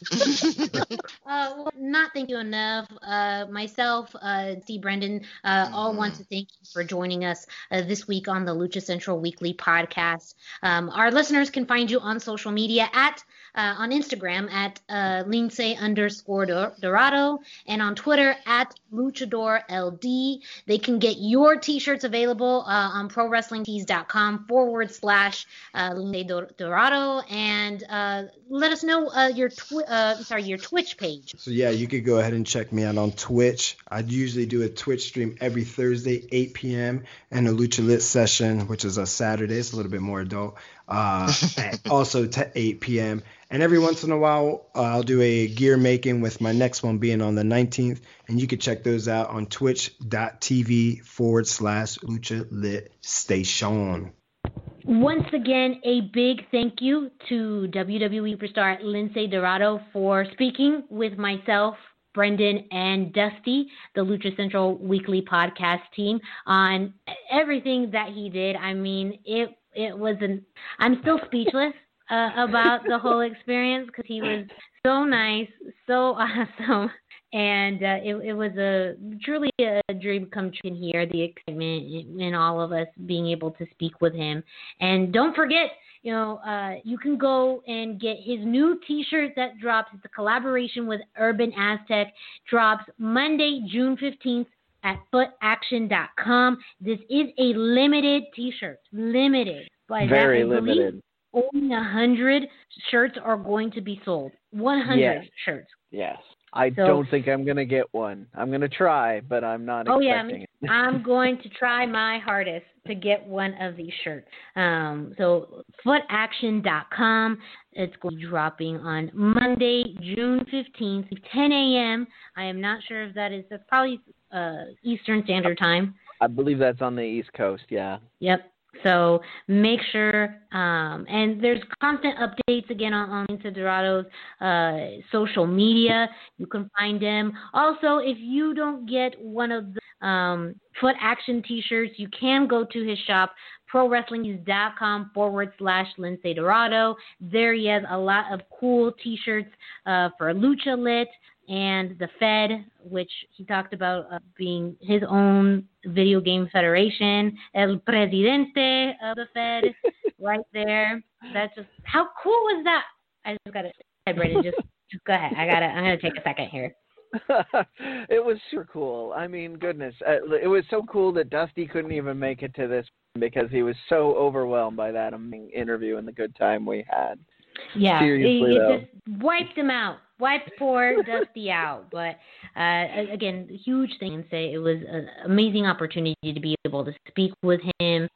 Uh, well, not thank you enough. Uh, myself, uh, Brendan, uh, all want to thank you for joining us uh, this week on the Lucha Central Weekly podcast. Um, our listeners can find you on social media at uh, on Instagram at uh, Lince underscore Dorado and on Twitter at Luchador LD. They can get your t-shirts available uh, on ProWrestlingTees.com forward slash uh, Lince Dorado and uh, let us know uh, your sorry your Twitch page. So yeah, you could go ahead and check me out on Twitch. I usually do a Twitch stream every Thursday, 8 p.m. and a Lucha Lit session, which is a Saturday. It's a little bit more adult. Uh, also to 8 p.m. And every once in a while, uh, I'll do a gear making with my next one being on the 19th. And you can check those out on twitch.tv forward slash lucha lit station. Once again, a big thank you to WWE superstar Lince Dorado for speaking with myself, Brendan, and Dusty, the Lucha Central Weekly Podcast team, on everything that he did. I mean, it it was an. I'm still speechless uh, about the whole experience because he was so nice, so awesome. And uh, it, it was a truly a dream come true. And hear the excitement in all of us being able to speak with him. And don't forget, you know, uh, you can go and get his new T-shirt that drops. It's a collaboration with Urban Aztec. Drops Monday, June fifteenth at footaction.com. This is a limited T-shirt, limited. By Very that, I believe limited. Only a hundred shirts are going to be sold. One hundred Yes. shirts. Yes. I So- don't think I'm gonna get one. I'm gonna try, but I'm not Oh yeah, it. I'm going to try my hardest to get one of these shirts. Um, so footaction.com. It's going to be dropping on Monday, June 15th, 10 a.m. I am not sure if that is that's probably uh, Eastern Standard Time. I believe that's on the East Coast. Yeah. Yep. So make sure, um, and there's constant updates again on, on Lince Dorado's uh, social media. You can find him. Also, if you don't get one of the um, Foot Action T-shirts, you can go to his shop, ProWrestlingNews.com forward slash Lince Dorado. There he has a lot of cool T-shirts uh, for Lucha Lit and the Fed, which he talked about uh, being his own video game federation, El Presidente of the Fed, right there. That's just how cool was that? I just got hey, Brandon, just just go ahead. I gotta, I'm gonna take a second here. it was super cool. I mean, goodness, uh, it was so cool that Dusty couldn't even make it to this because he was so overwhelmed by that interview and the good time we had. Yeah, Seriously, it, it just wiped him out, wiped poor Dusty out. But uh, again, huge thing and say it was an amazing opportunity to be able to speak with him.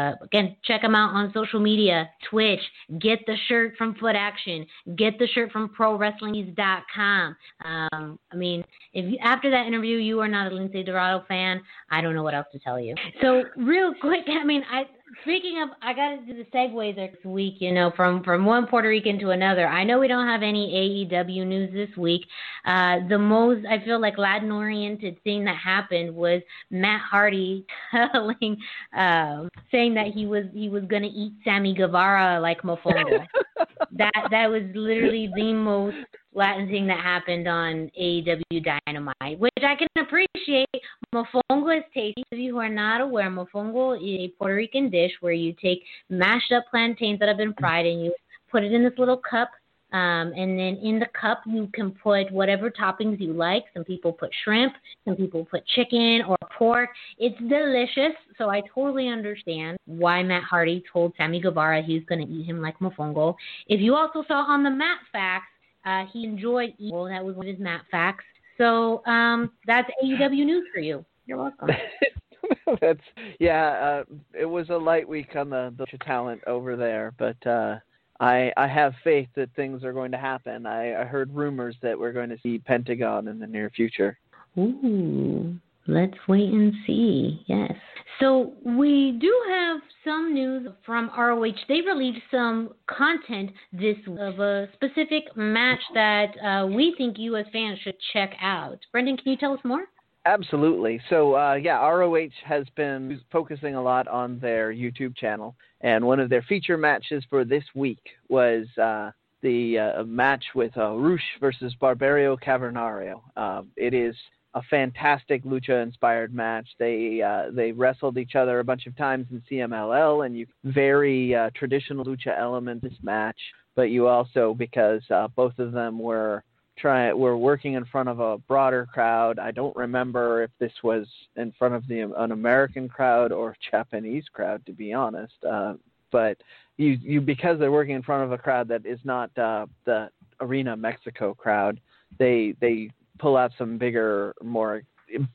Uh, again, check him out on social media, Twitch. Get the shirt from Foot Action. Get the shirt from ProWrestlingNews.com. Um, I mean, if you, after that interview you are not a Lince Dorado fan, I don't know what else to tell you. So real quick, I mean, I speaking of, I got to do the segues this week. You know, from from one Puerto Rican to another. I know we don't have any AEW news this week. Uh, the most I feel like Latin oriented thing that happened was Matt Hardy telling, um, saying that he was he was gonna eat Sammy Guevara like mofongo. that that was literally the most Latin thing that happened on AEW Dynamite, which I can appreciate. Mofongo is tasty. If you who are not aware, mofongo is a Puerto Rican dish where you take mashed up plantains that have been fried and you put it in this little cup. Um, and then in the cup, you can put whatever toppings you like. Some people put shrimp, some people put chicken or pork. It's delicious. So I totally understand why Matt Hardy told Sammy Guevara he was going to eat him like mofongo. If you also saw on the Matt Facts, uh, he enjoyed eating. Well, that was one of his Matt Facts. So um, that's AEW news for you. You're welcome. That's yeah. Uh, it was a light week on the the talent over there, but uh, I I have faith that things are going to happen. I, I heard rumors that we're going to see Pentagon in the near future. Ooh, let's wait and see. Yes. So we do have some news from ROH. They released some content this of a specific match that uh, we think you as fans should check out. Brendan, can you tell us more? Absolutely. So, uh, yeah, ROH has been focusing a lot on their YouTube channel, and one of their feature matches for this week was uh, the uh, match with uh, Rush versus Barbaro Cavernario. Uh, it is a fantastic lucha-inspired match. They uh, they wrestled each other a bunch of times in CMLL, and you very uh, traditional lucha element this match. But you also because uh, both of them were try we're working in front of a broader crowd. I don't remember if this was in front of the an American crowd or Japanese crowd, to be honest. Uh, but you you because they're working in front of a crowd that is not uh, the Arena Mexico crowd. They they pull out some bigger, more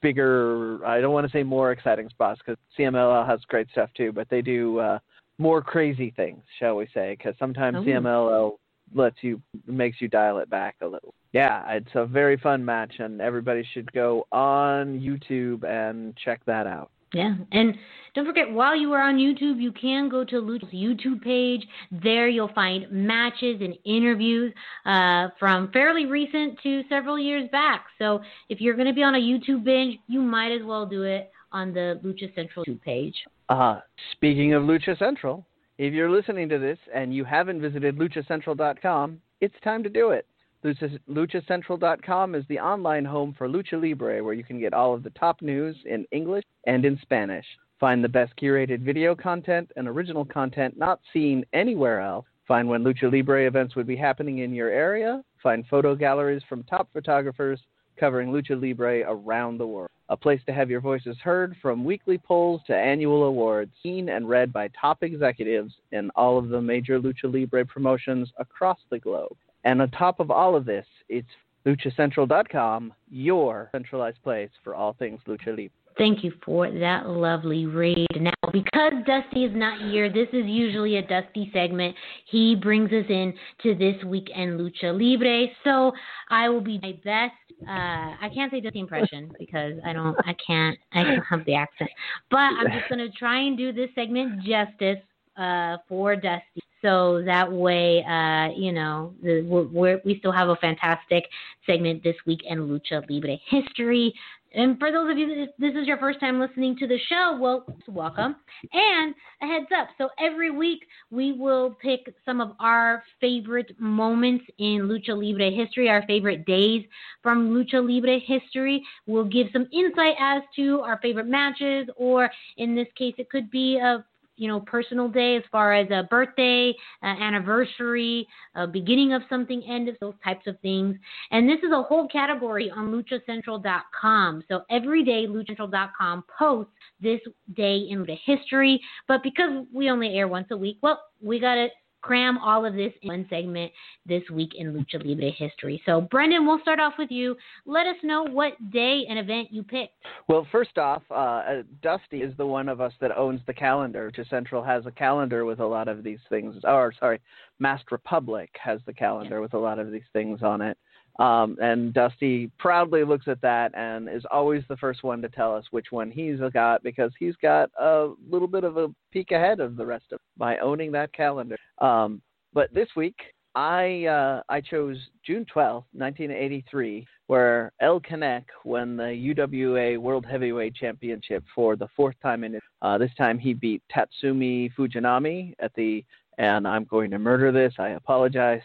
bigger. I don't want to say more exciting spots because CMLL has great stuff too, but they do uh, more crazy things, shall we say? Because sometimes Oh. CMLL lets you makes you dial it back a little. Yeah, it's a very fun match, and everybody should go on YouTube and check that out. Yeah, and don't forget, while you are on YouTube, you can go to Lucha's YouTube page. There you'll find matches and interviews uh, from fairly recent to several years back. So if you're going to be on a YouTube binge, you might as well do it on the Lucha Central YouTube page. Uh, speaking of Lucha Central, if you're listening to this and you haven't visited luchacentral.com, it's time to do it. Lucha, luchacentral.com is the online home for Lucha Libre, where you can get all of the top news in English and in Spanish. Find the best curated video content and original content not seen anywhere else. Find when Lucha Libre events would be happening in your area. Find photo galleries from top photographers covering Lucha Libre around the world. A place to have your voices heard from weekly polls to annual awards, seen and read by top executives in all of the major Lucha Libre promotions across the globe. And on top of all of this, it's luchacentral.com, your centralized place for all things Lucha Libre. Thank you for that lovely read. Now, because Dusty is not here, this is usually a Dusty segment. He brings us in to this weekend Lucha Libre. So I will be my best. Uh, I can't say Dusty impression because I don't. I can't. I don't have the accent. But I'm just gonna try and do this segment justice uh, for Dusty. So that way, uh, you know, the, we're, we're, still have a fantastic segment this week in Lucha Libre history. And for those of you that this is your first time listening to the show, well, welcome. And a heads up. So every week we will pick some of our favorite moments in Lucha Libre history, our favorite days from Lucha Libre history. We'll give some insight as to our favorite matches, or in this case, it could be a you know, personal day as far as a birthday, anniversary, beginning of something, end of those types of things. And this is a whole category on luchacentral.com. So every day, luchacentral.com posts this day in the history. But because we only air once a week, well, we got to cram all of this in one segment this week in Lucha Libre history. So, Brendan, we'll start off with you. Let us know what day and event you picked. Well, first off, uh, uh, Dusty is the one of us that owns the calendar. Lucha Central has a calendar with a lot of these things. Or, sorry, Masked Republic has the calendar with a lot of these things on it. Um, and Dusty proudly looks at that and is always the first one to tell us which one he's got because he's got a little bit of a peek ahead of the rest of by owning that calendar. Um, but this week, I uh, I chose June twelfth, 1983, where El Canek won the UWA World Heavyweight Championship for the fourth time in. Uh, this time he beat Tatsumi Fujinami at the, and I'm going to murder this, I apologize,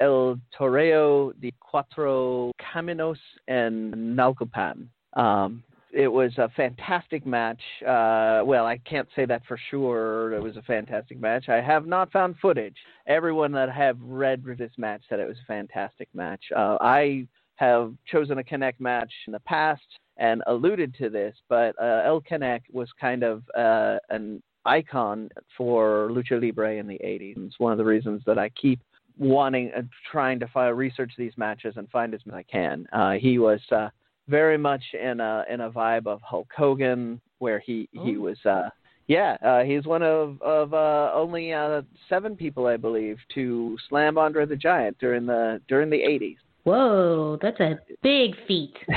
El Toreo de Cuatro Caminos and Naucalpan. Um, it was a fantastic match. Uh, well, I can't say that for sure. It was a fantastic match. I have not found footage. Everyone that have read this match said it was a fantastic match. Uh, I have chosen a Canek match in the past and alluded to this, but uh, El Canek was kind of uh, an icon for lucha libre in the 80s. It's one of the reasons that I keep wanting and trying to find, research these matches and find as many as I can. Uh, he was uh, very much in a in a vibe of Hulk Hogan, where he he Oh. was. Uh, yeah, uh, he's one of of uh, only uh, seven people, I believe, to slam Andre the Giant during the during the 80s. Whoa, that's a big feat.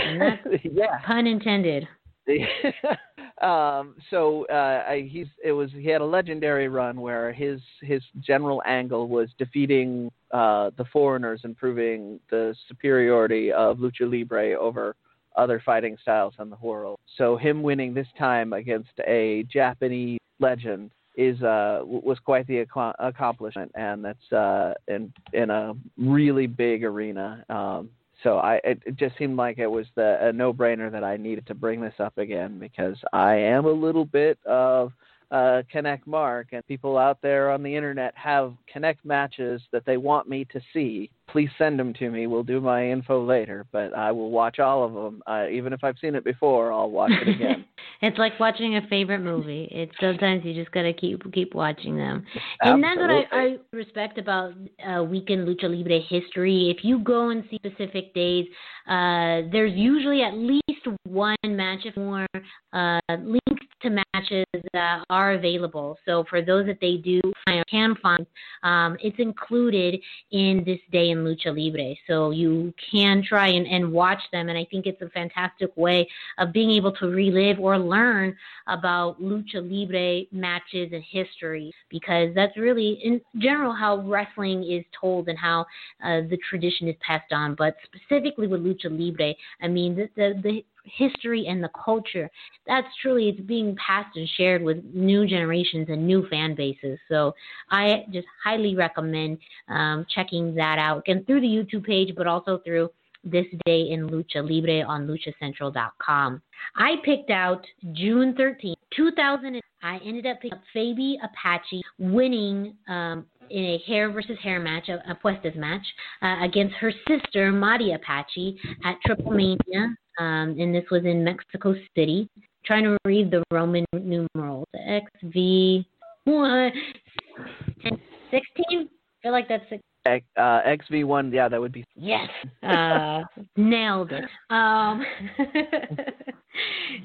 Yeah. pun intended. um, so uh, he's it was he had a legendary run where his his general angle was defeating uh, the foreigners and proving the superiority of lucha libre over other fighting styles in the world. So him winning this time against a Japanese legend is uh was quite the ac- accomplishment and that's uh in in a really big arena um so I it, it just seemed like it was the a no brainer that I needed to bring this up again because I am a little bit of uh, Canek Mark, and people out there on the internet have Canek matches that they want me to see. Please send them to me. We'll do my info later, but I will watch all of them. Uh, even if I've seen it before, I'll watch it again. it's like watching a favorite movie. It's sometimes you just gotta keep keep watching them. And that's what I, I respect about uh, Weekend Lucha Libre history. If you go and see specific days, uh, there's usually at least one match, if more, uh, linked to matches are available. So for those that they do can find, um, it's included in this day in Lucha Libre. So you can try and, and watch them, and I think it's a fantastic way of being able to relive or learn about Lucha Libre matches and history because that's really, in general, how wrestling is told and how uh, the tradition is passed on. But specifically with Lucha Libre, I mean, the, the, the history and the culture that's truly it's being passed and shared with new generations and new fan bases so i just highly recommend um, checking that out again through the youtube page but also through this day in lucha libre on luchacentral.com i picked out june 13th 2000 i ended up picking up fabi apache winning um, in a hair versus hair match, a, a puestas match, uh, against her sister, Mari Apache, at Triple Mania um, and this was in Mexico City. Trying to read the Roman numerals. XV one sixteen. I feel like that's X, uh, XV1, yeah, that would be. Yes, uh, nailed it. Um,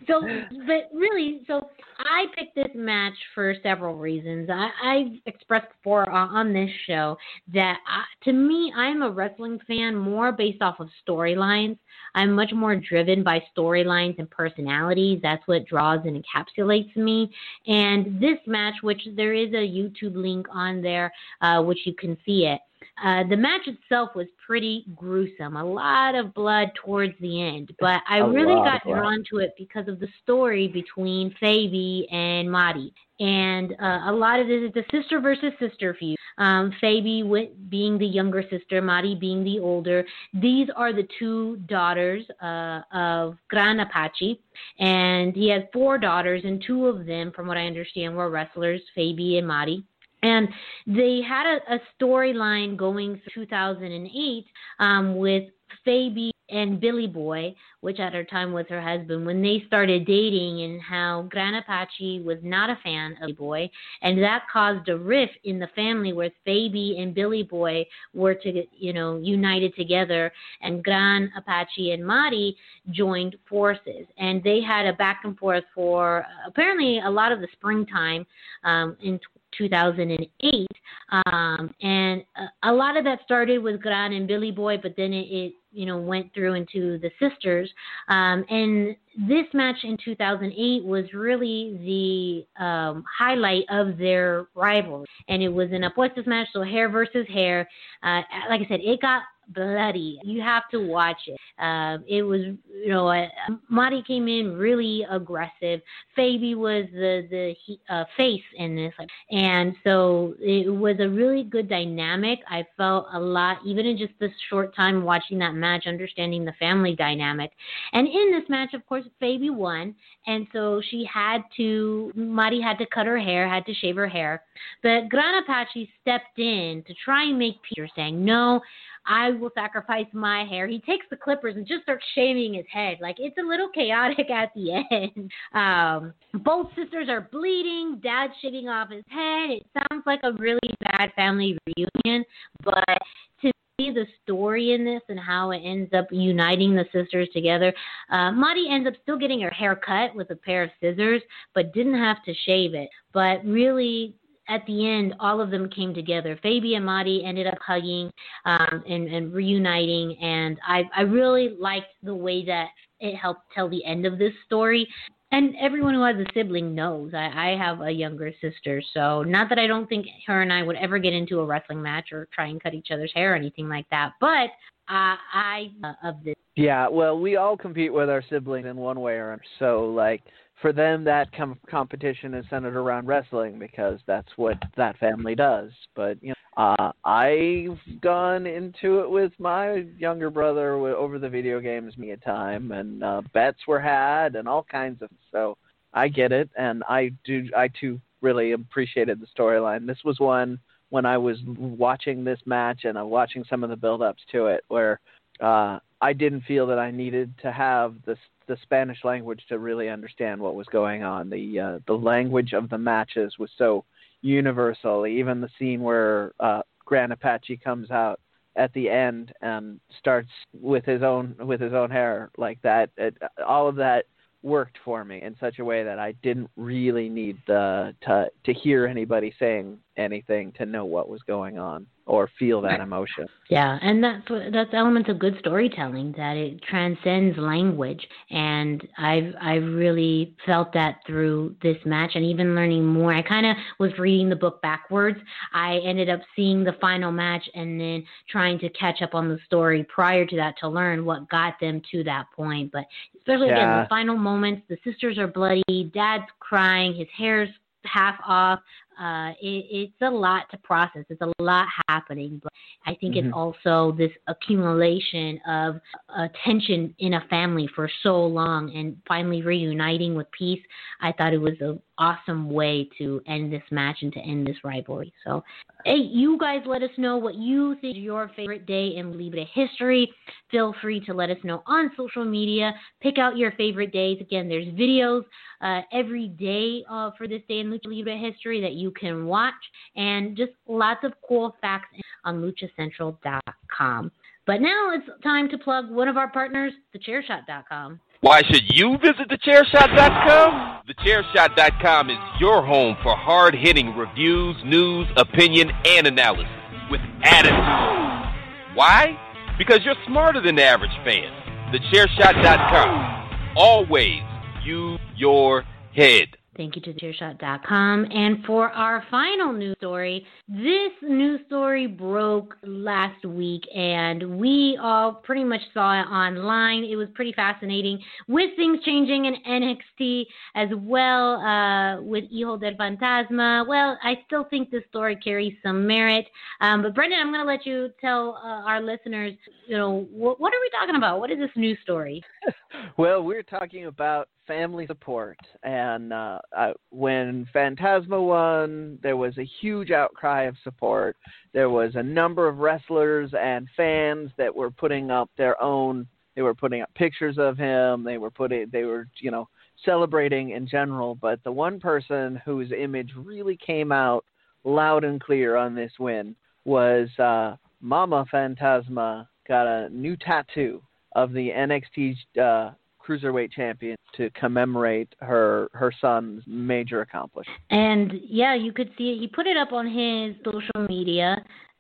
so, but really, so I picked this match for several reasons. I, I've expressed before on this show that I, to me, I'm a wrestling fan more based off of storylines. I'm much more driven by storylines and personalities. That's what draws and encapsulates me. And this match, which there is a YouTube link on there, uh, which you can see it. Uh, the match itself was pretty gruesome, a lot of blood towards the end, but I a really got drawn to it because of the story between Fabi and Mari. And uh, a lot of this is a sister versus sister feud. Um, Fabi being the younger sister, Mari being the older. These are the two daughters uh, of Gran Apache, and he has four daughters, and two of them, from what I understand, were wrestlers, Fabi and Mari. And they had a, a storyline going through 2008 um, with Fabi and Billy Boy, which at her time was her husband, when they started dating, and how Gran Apache was not a fan of Billy Boy, and that caused a rift in the family where Fabi and Billy Boy were to, you know, united together, and Gran Apache and Mari joined forces, and they had a back and forth for apparently a lot of the springtime um, in 2008. Um, and a, lot of that started with Gran and Billy Boy, but then it, it you know went through into the sisters. Um, and this match in 2008 was really the um, highlight of their rivalry, and it was an apuestas match, so hair versus hair. Uh, like I said, it got bloody. You have to watch it. Um, it was, you know, uh, Mari came in really aggressive. Fabi was the the uh, face in this, and so it was a really good dynamic. I felt a lot, even in just this short time watching that match, understanding the family dynamic. And in this match, of course, Fabi won, and so she had to. Mari had to cut her hair, had to shave her hair, but Gran Apache stepped in to try and make Peter saying no. I will sacrifice my hair. He takes the clippers and just starts shaving his head. Like it's a little chaotic at the end. Um, both sisters are bleeding. Dad's shaving off his head. It sounds like a really bad family reunion, but to see the story in this and how it ends up uniting the sisters together. Uh, Mari ends up still getting her hair cut with a pair of scissors, but didn't have to shave it. But really, at the end, all of them came together. Fabi and Mari ended up hugging um, and, and reuniting, and I, I really liked the way that it helped tell the end of this story. And everyone who has a sibling knows I, I have a younger sister, so not that I don't think her and I would ever get into a wrestling match or try and cut each other's hair or anything like that, but uh, I uh, of this. Yeah, well, we all compete with our siblings in one way or another. So, like, for them, that com- competition is centered around wrestling because that's what that family does. But you know, uh, I've gone into it with my younger brother over the video games me a time, and uh, bets were had and all kinds of. So I get it, and I do. I too really appreciated the storyline. This was one when I was watching this match and I'm watching some of the build-ups to it where uh, I didn't feel that I needed to have the the Spanish language to really understand what was going on. The uh, the language of the matches was so universal. Even the scene where uh, Gran Apache comes out at the end and starts with his own with his own hair like that. It, all of that worked for me in such a way that I didn't really need the to to hear anybody saying anything to know what was going on or feel that emotion. Yeah, and that's that's elements of good storytelling that it transcends language, and I've I've really felt that through this match, and even learning more. I kind of was reading the book backwards. I ended up seeing the final match and then trying to catch up on the story prior to that to learn what got them to that point. But especially yeah. again, the final moments, the sisters are bloody, dad's crying, his hair's half off uh, it, it's a lot to process. It's a lot happening, but I think mm-hmm. it's also this accumulation of uh, tension in a family for so long, and finally reuniting with peace. I thought it was an awesome way to end this match and to end this rivalry. So, hey, you guys, let us know what you think is your favorite day in Libre history. Feel free to let us know on social media. Pick out your favorite days. Again, there's videos uh, every day uh, for this day in Lucha Libre history that you can watch, and just lots of cool facts on luchacentral.com. But now it's time to plug one of our partners, thechairshot.com. Why should you visit thechairshot.com? Thechairshot.com is your home for hard hitting reviews, news, opinion, and analysis with attitude. Why? Because you're smarter than the average fan. Thechairshot.com. Always use your head. Thank you to thechairshot.com. And for our final news story, this news story broke last week, and we all pretty much saw it online. It was pretty fascinating with things changing in NXT as well uh, with Hijo del Fantasma. Well, I still think this story carries some merit. Um, but Brendan, I'm going to let you tell uh, our listeners, you know, wh- what are we talking about? What is this news story? well, we're talking about family support. And uh, uh, when Fantasma won, there was a huge outcry of support. There was a number of wrestlers and fans that were putting up their own. They were putting up pictures of him. They were putting. They were, you know, celebrating in general. But the one person whose image really came out loud and clear on this win was uh, Mama Fantasma. Got a new tattoo of the NXT uh, cruiserweight champion to commemorate her her son's major accomplishment. And yeah, you could see it. He put it up on his social media.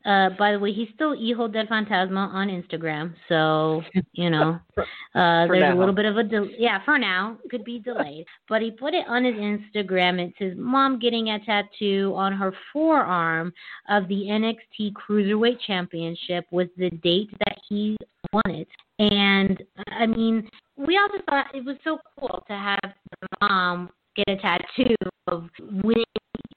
Uh, by the way, he's still Hijo del Fantasma on Instagram, so you know uh, there's now. a little bit of a del- yeah for now could be delayed. but he put it on his Instagram. It says mom getting a tattoo on her forearm of the NXT Cruiserweight Championship with the date that he won it. And I mean, we just thought it was so cool to have the mom get a tattoo of winning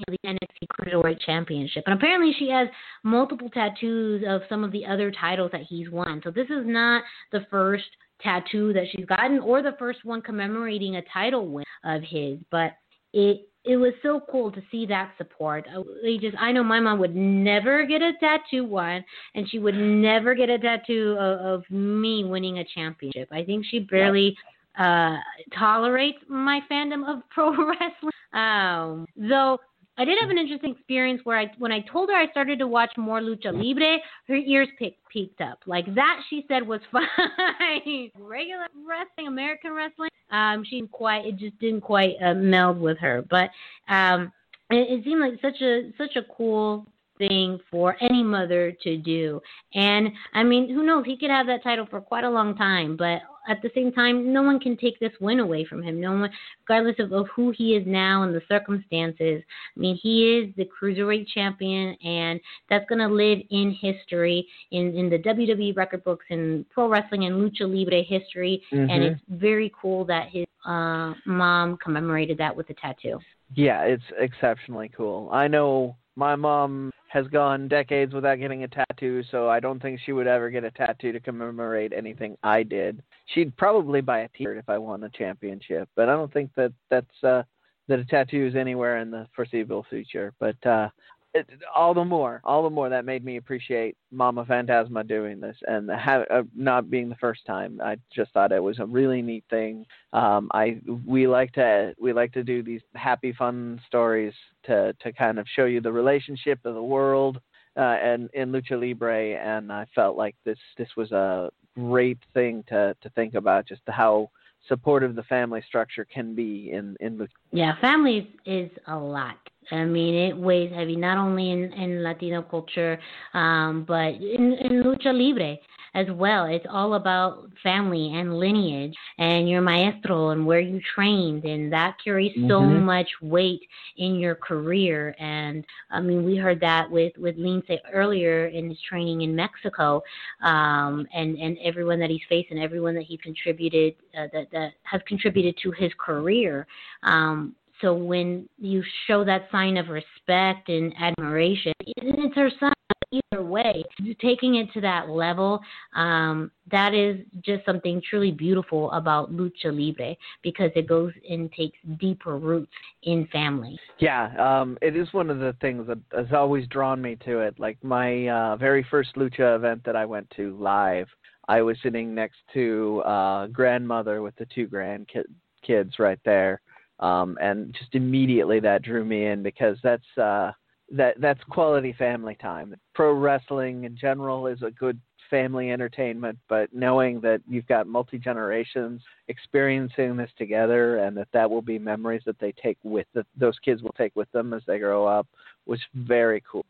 the NXT Cruiserweight Championship. And apparently she has multiple tattoos of some of the other titles that he's won. So this is not the first tattoo that she's gotten or the first one commemorating a title win of his, but it it was so cool to see that support. They just, I know my mom would never get a tattoo one, and she would never get a tattoo of, of me winning a championship. I think she barely uh, tolerates my fandom of pro wrestling. Um, though I did have an interesting experience where I, when I told her I started to watch more lucha libre, her ears picked, peaked up. Like that, she said was fine. Regular wrestling, American wrestling, um, she didn't quite. It just didn't quite uh, meld with her. But um, it, it seemed like such a such a cool thing for any mother to do. And I mean, who knows? He could have that title for quite a long time. But at the same time, no one can take this win away from him. No one, regardless of, of who he is now and the circumstances. I mean, he is the cruiserweight champion, and that's going to live in history in in the WWE record books and pro wrestling and lucha libre history. Mm-hmm. And it's very cool that his uh, mom commemorated that with a tattoo. Yeah, it's exceptionally cool. I know my mom has gone decades without getting a tattoo, so I don't think she would ever get a tattoo to commemorate anything I did. She'd probably buy a T-shirt if I won a championship, but I don't think that that's uh that a tattoo is anywhere in the foreseeable future. But uh it, all the more, all the more that made me appreciate Mama Fantasma doing this and have, uh, not being the first time. I just thought it was a really neat thing. Um, I we like to we like to do these happy, fun stories to to kind of show you the relationship of the world uh, and in lucha libre. And I felt like this this was a great thing to to think about, just how supportive the family structure can be in in lucha. Yeah, family is, is a lot. I mean, it weighs heavy not only in, in Latino culture, um, but in, in lucha libre as well. It's all about family and lineage and your maestro and where you trained, and that carries so Mhm. much weight in your career. And I mean, we heard that with with Lince earlier in his training in Mexico, um, and and everyone that he's faced and everyone that he contributed uh, that that has contributed to his career. Um, so when you show that sign of respect and admiration, it's her son. Either way, taking it to that level, um, that is just something truly beautiful about lucha libre because it goes and takes deeper roots in family. Yeah, um, it is one of the things that has always drawn me to it. Like my uh, very first lucha event that I went to live, I was sitting next to uh, grandmother with the two grandkids kids right there, um, and just immediately that drew me in because that's uh, that that's quality family time. Pro wrestling in general is a good family entertainment, but knowing that you've got multi generations experiencing this together, and that that will be memories that they take with those kids will take with them as they grow up, was very cool.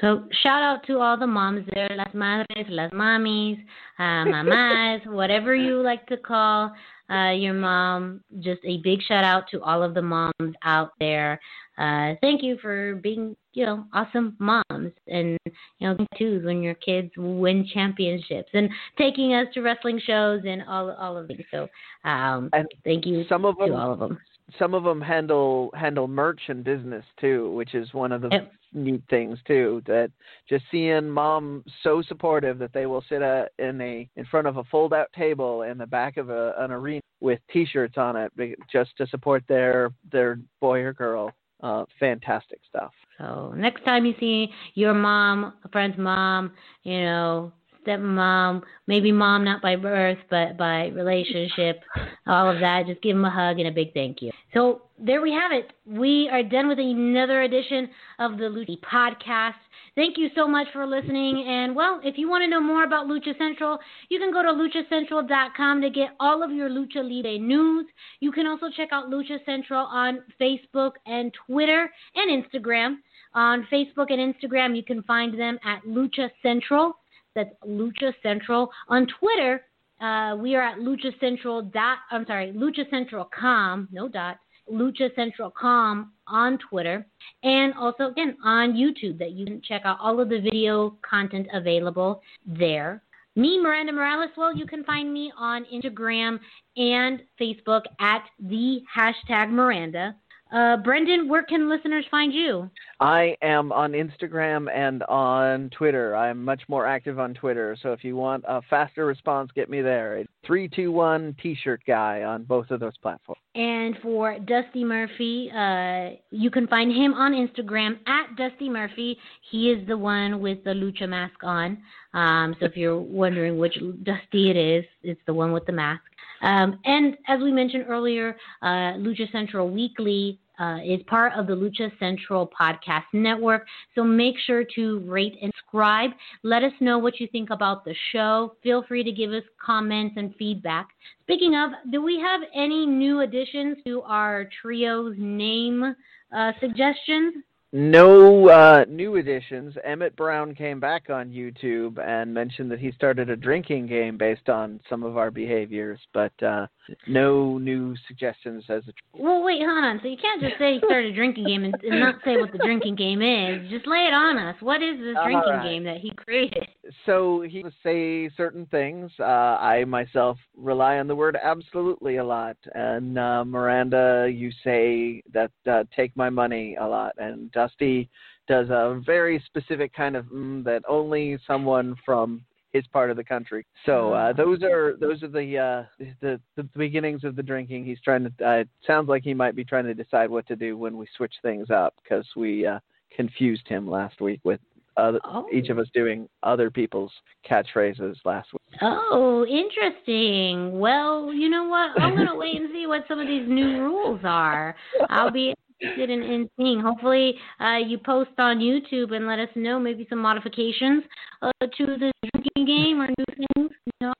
So shout out to all the moms there, las madres, las mamis, uh, mamás, whatever you like to call uh, your mom. Just a big shout out to all of the moms out there. Uh, thank you for being, you know, awesome moms and you know twos when your kids win championships and taking us to wrestling shows and all all of these. So um, And thank you some of to them all of them. Some of them handle handle merch and business too, which is one of the Yep. neat things too. That just seeing mom so supportive that they will sit a, in a in front of a fold out table in the back of a, an arena with T-shirts on it just to support their their boy or girl. Uh, fantastic stuff. So next time you see your mom, a friend's mom, you know, stepmom, maybe mom not by birth but by relationship, all of that, just give them a hug and a big thank you. So there we have it. We are done with another edition of the Lucha podcast. Thank you so much for listening. And well, if you want to know more about Lucha Central, you can go to luchacentral.com to get all of your Lucha Libre news. You can also check out Lucha Central on Facebook and Twitter and Instagram. On Facebook and Instagram, you can find them at Lucha Central. That's Lucha Central. On Twitter, uh, we are at Lucha Central dot. I'm sorry, Lucha Central com. No dot. Lucha Central com on Twitter, and also again on YouTube. That you can check out all of the video content available there. Me, Miranda Morales. Well, you can find me on Instagram and Facebook at the hashtag Miranda. Uh, Brendan, where can listeners find you? I am on Instagram and on Twitter. I'm much more active on Twitter. So if you want a faster response, get me there. It's 321 T-shirt guy on both of those platforms. And for Dusty Murphy, uh, you can find him on Instagram at Dusty Murphy. He is the one with the lucha mask on. Um, so if you're wondering which Dusty it is, it's the one with the mask. Um, and as we mentioned earlier, uh, Lucha Central Weekly uh, is part of the Lucha Central Podcast Network. So make sure to rate and subscribe. Let us know what you think about the show. Feel free to give us comments and feedback. Speaking of, do we have any new additions to our trio's name uh, suggestions? No uh, new additions. Emmett Brown came back on YouTube and mentioned that he started a drinking game based on some of our behaviors, but uh, no new suggestions as a. Well, wait, hold on. So you can't just say he started a drinking game and, and not say what the drinking game is. Just lay it on us. What is this drinking right. game that he created? So he would say certain things. Uh, I myself rely on the word absolutely a lot, and uh, Miranda, you say that uh, take my money a lot, and Dusty does a very specific kind of mm, that only someone from his part of the country. So uh, those are those are the, uh, the the beginnings of the drinking. He's trying to. Uh, it sounds like he might be trying to decide what to do when we switch things up because we uh, confused him last week with other, Oh. each of us doing other people's catchphrases last week. Oh, interesting. Well, you know what? I'm gonna wait and see what some of these new rules are. I'll be in, in seeing. Hopefully, uh, you post on YouTube and let us know maybe some modifications uh, to the drinking game or new things. No,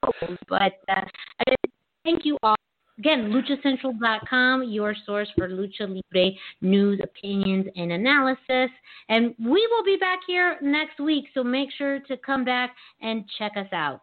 but uh, thank you all. Again, luchacentral.com, your source for lucha libre news, opinions, and analysis. And we will be back here next week, so make sure to come back and check us out.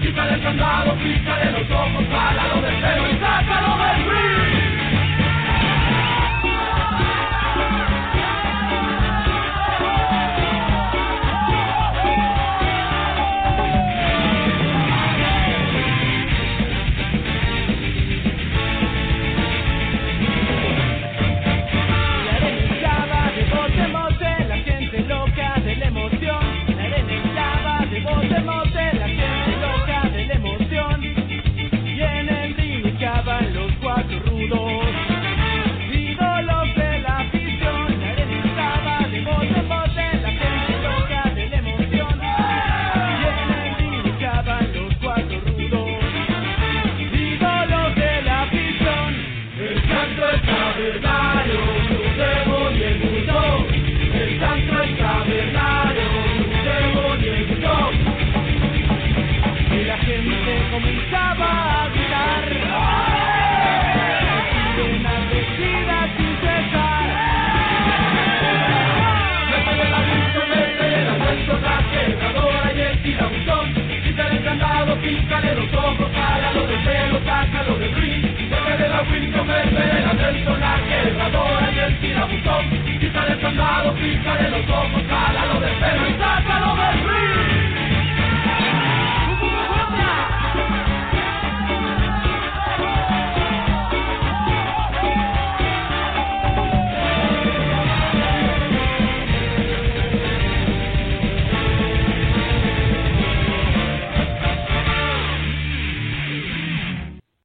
Quítale el candado, pícale los ojos, jálalo del pelo y sácalo del ring. Francisco Pepe, el atrevido, la quebradora y el tirabuzón. Quítale el candado, pícale los ojos, cálalo de pelo y sácalo de frío.